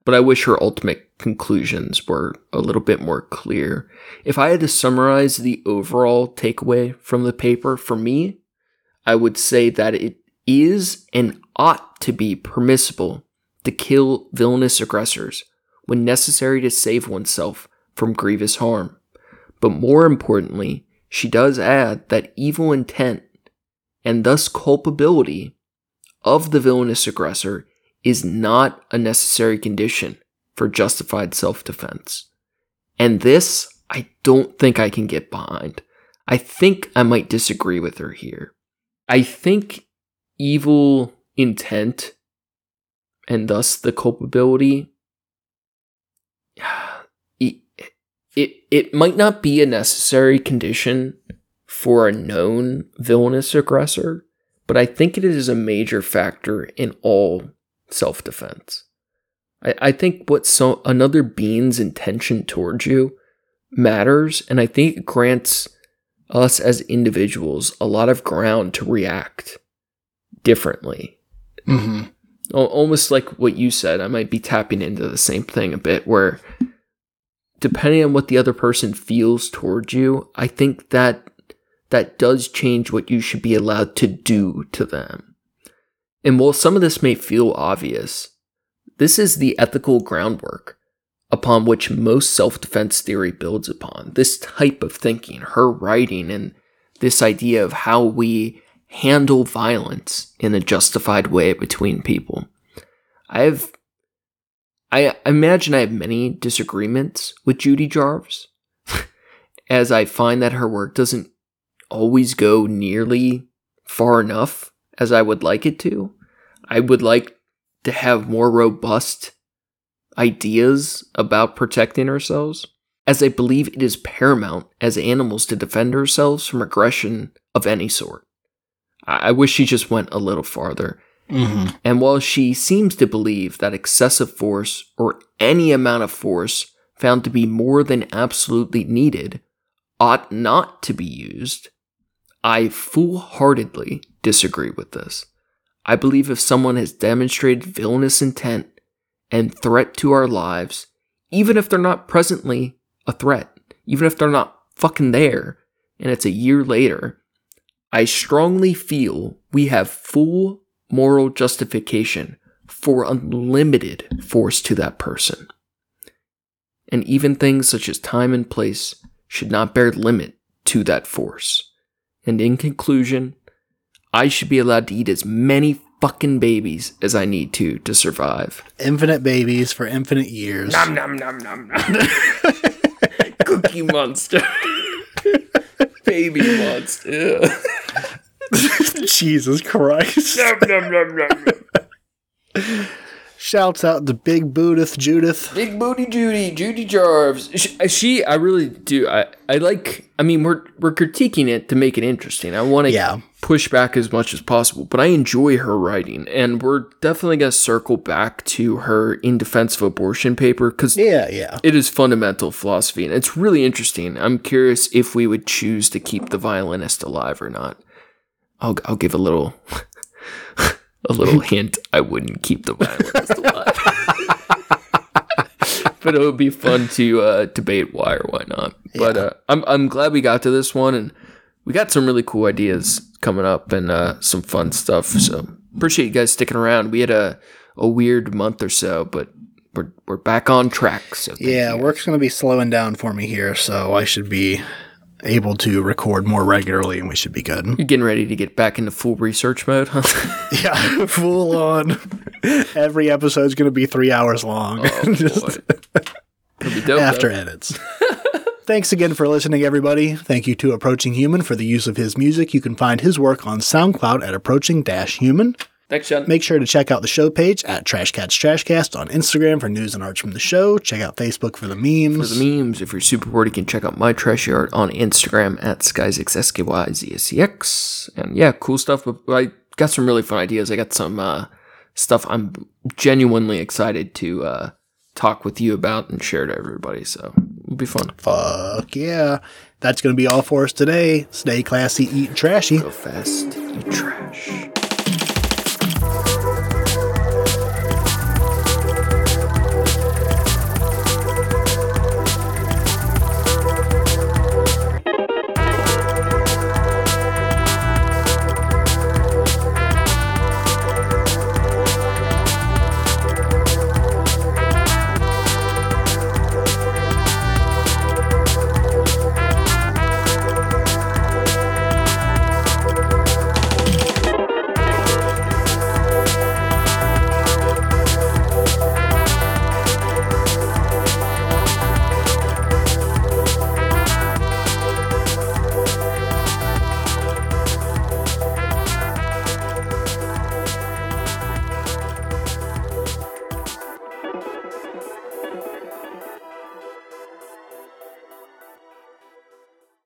but I wish her ultimate conclusions were a little bit more clear. If I had to summarize the overall takeaway from the paper for me, I would say that it is and ought to be permissible to kill villainous aggressors when necessary to save oneself from grievous harm. But more importantly, she does add that evil intent and thus culpability of the villainous aggressor is not a necessary condition for justified self defense. And this, I don't think I can get behind. I think I might disagree with her here. I think evil intent and thus the culpability it, it, it might not be a necessary condition for a known villainous aggressor, but I think it is a major factor in all self defense. I, I think what so another being's intention towards you matters, and I think it grants us as individuals a lot of ground to react differently. mm-hmm. Almost like what you said, I might be tapping into the same thing a bit where depending on what the other person feels towards you, I think that that does change what you should be allowed to do to them. And while some of this may feel obvious, this is the ethical groundwork upon which most self defense theory builds upon. This type of thinking, her writing, and this idea of how we handle violence in a justified way between people. I have, I imagine I have many disagreements with Judy Jarvis, as I find that her work doesn't always go nearly far enough as I would like it to. I would like to have more robust ideas about protecting ourselves, as I believe it is paramount as animals to defend ourselves from aggression of any sort. I wish she just went a little farther. Mm-hmm. And while she seems to believe that excessive force or any amount of force found to be more than absolutely needed ought not to be used, I full heartedly disagree with this. I believe if someone has demonstrated villainous intent and threat to our lives, even if they're not presently a threat, even if they're not fucking there, and it's a year later, I strongly feel we have full moral justification for unlimited force to that person. And even things such as time and place should not bear limit to that force. And in conclusion, I should be allowed to eat as many fucking babies as I need to to survive. Infinite babies for infinite years. Nom nom nom nom nom. Cookie monster. Baby monster. Ugh. Jesus Christ. nom nom nom nom. nom. Shouts out to Big Bootith Judith. Big booty Judy, Judy Jarvis. She, uh, she, I really do. I, I like. I mean, we're we're critiquing it to make it interesting. I want to Yeah. push back as much as possible, but I enjoy her writing, and we're definitely gonna circle back to her in defense of abortion paper because Yeah, yeah. it is fundamental philosophy, and it's really interesting. I'm curious if we would choose to keep the violinist alive or not. I'll I'll give a little a little hint. I wouldn't keep the violinist alive. but it would be fun to uh, debate why or why not. But Yeah. uh, I'm I'm glad we got to this one, and we got some really cool ideas coming up and uh, some fun stuff. So appreciate you guys sticking around. We had a a weird month or so, but we're we're back on track. So Yeah, work's going to be slowing down for me here, so I should be able to record more regularly and we should be good. You're getting ready to get back into full research mode, huh? Yeah, full on. Every episode's going to be three hours long. Just Boy. Be dope. after though. edits. Thanks again for listening, everybody. Thank you to Approaching Human for the use of his music. You can find his work on SoundCloud at Approaching Human. Thanks, John. Make sure to check out the show page at Trash Cats Trashcast on Instagram for news and arts from the show. Check out Facebook for the memes. For the memes, if you're super bored, you can check out my trashy art on Instagram at Skyzix, S-K-Y-Z-S-E-X. And yeah, cool stuff. But I got some really fun ideas. I got some uh, stuff I'm genuinely excited to uh, talk with you about and share to everybody. So it'll be fun. Fuck yeah. That's going to be all for us today. Stay classy, eat trashy. Go fast, eat trash.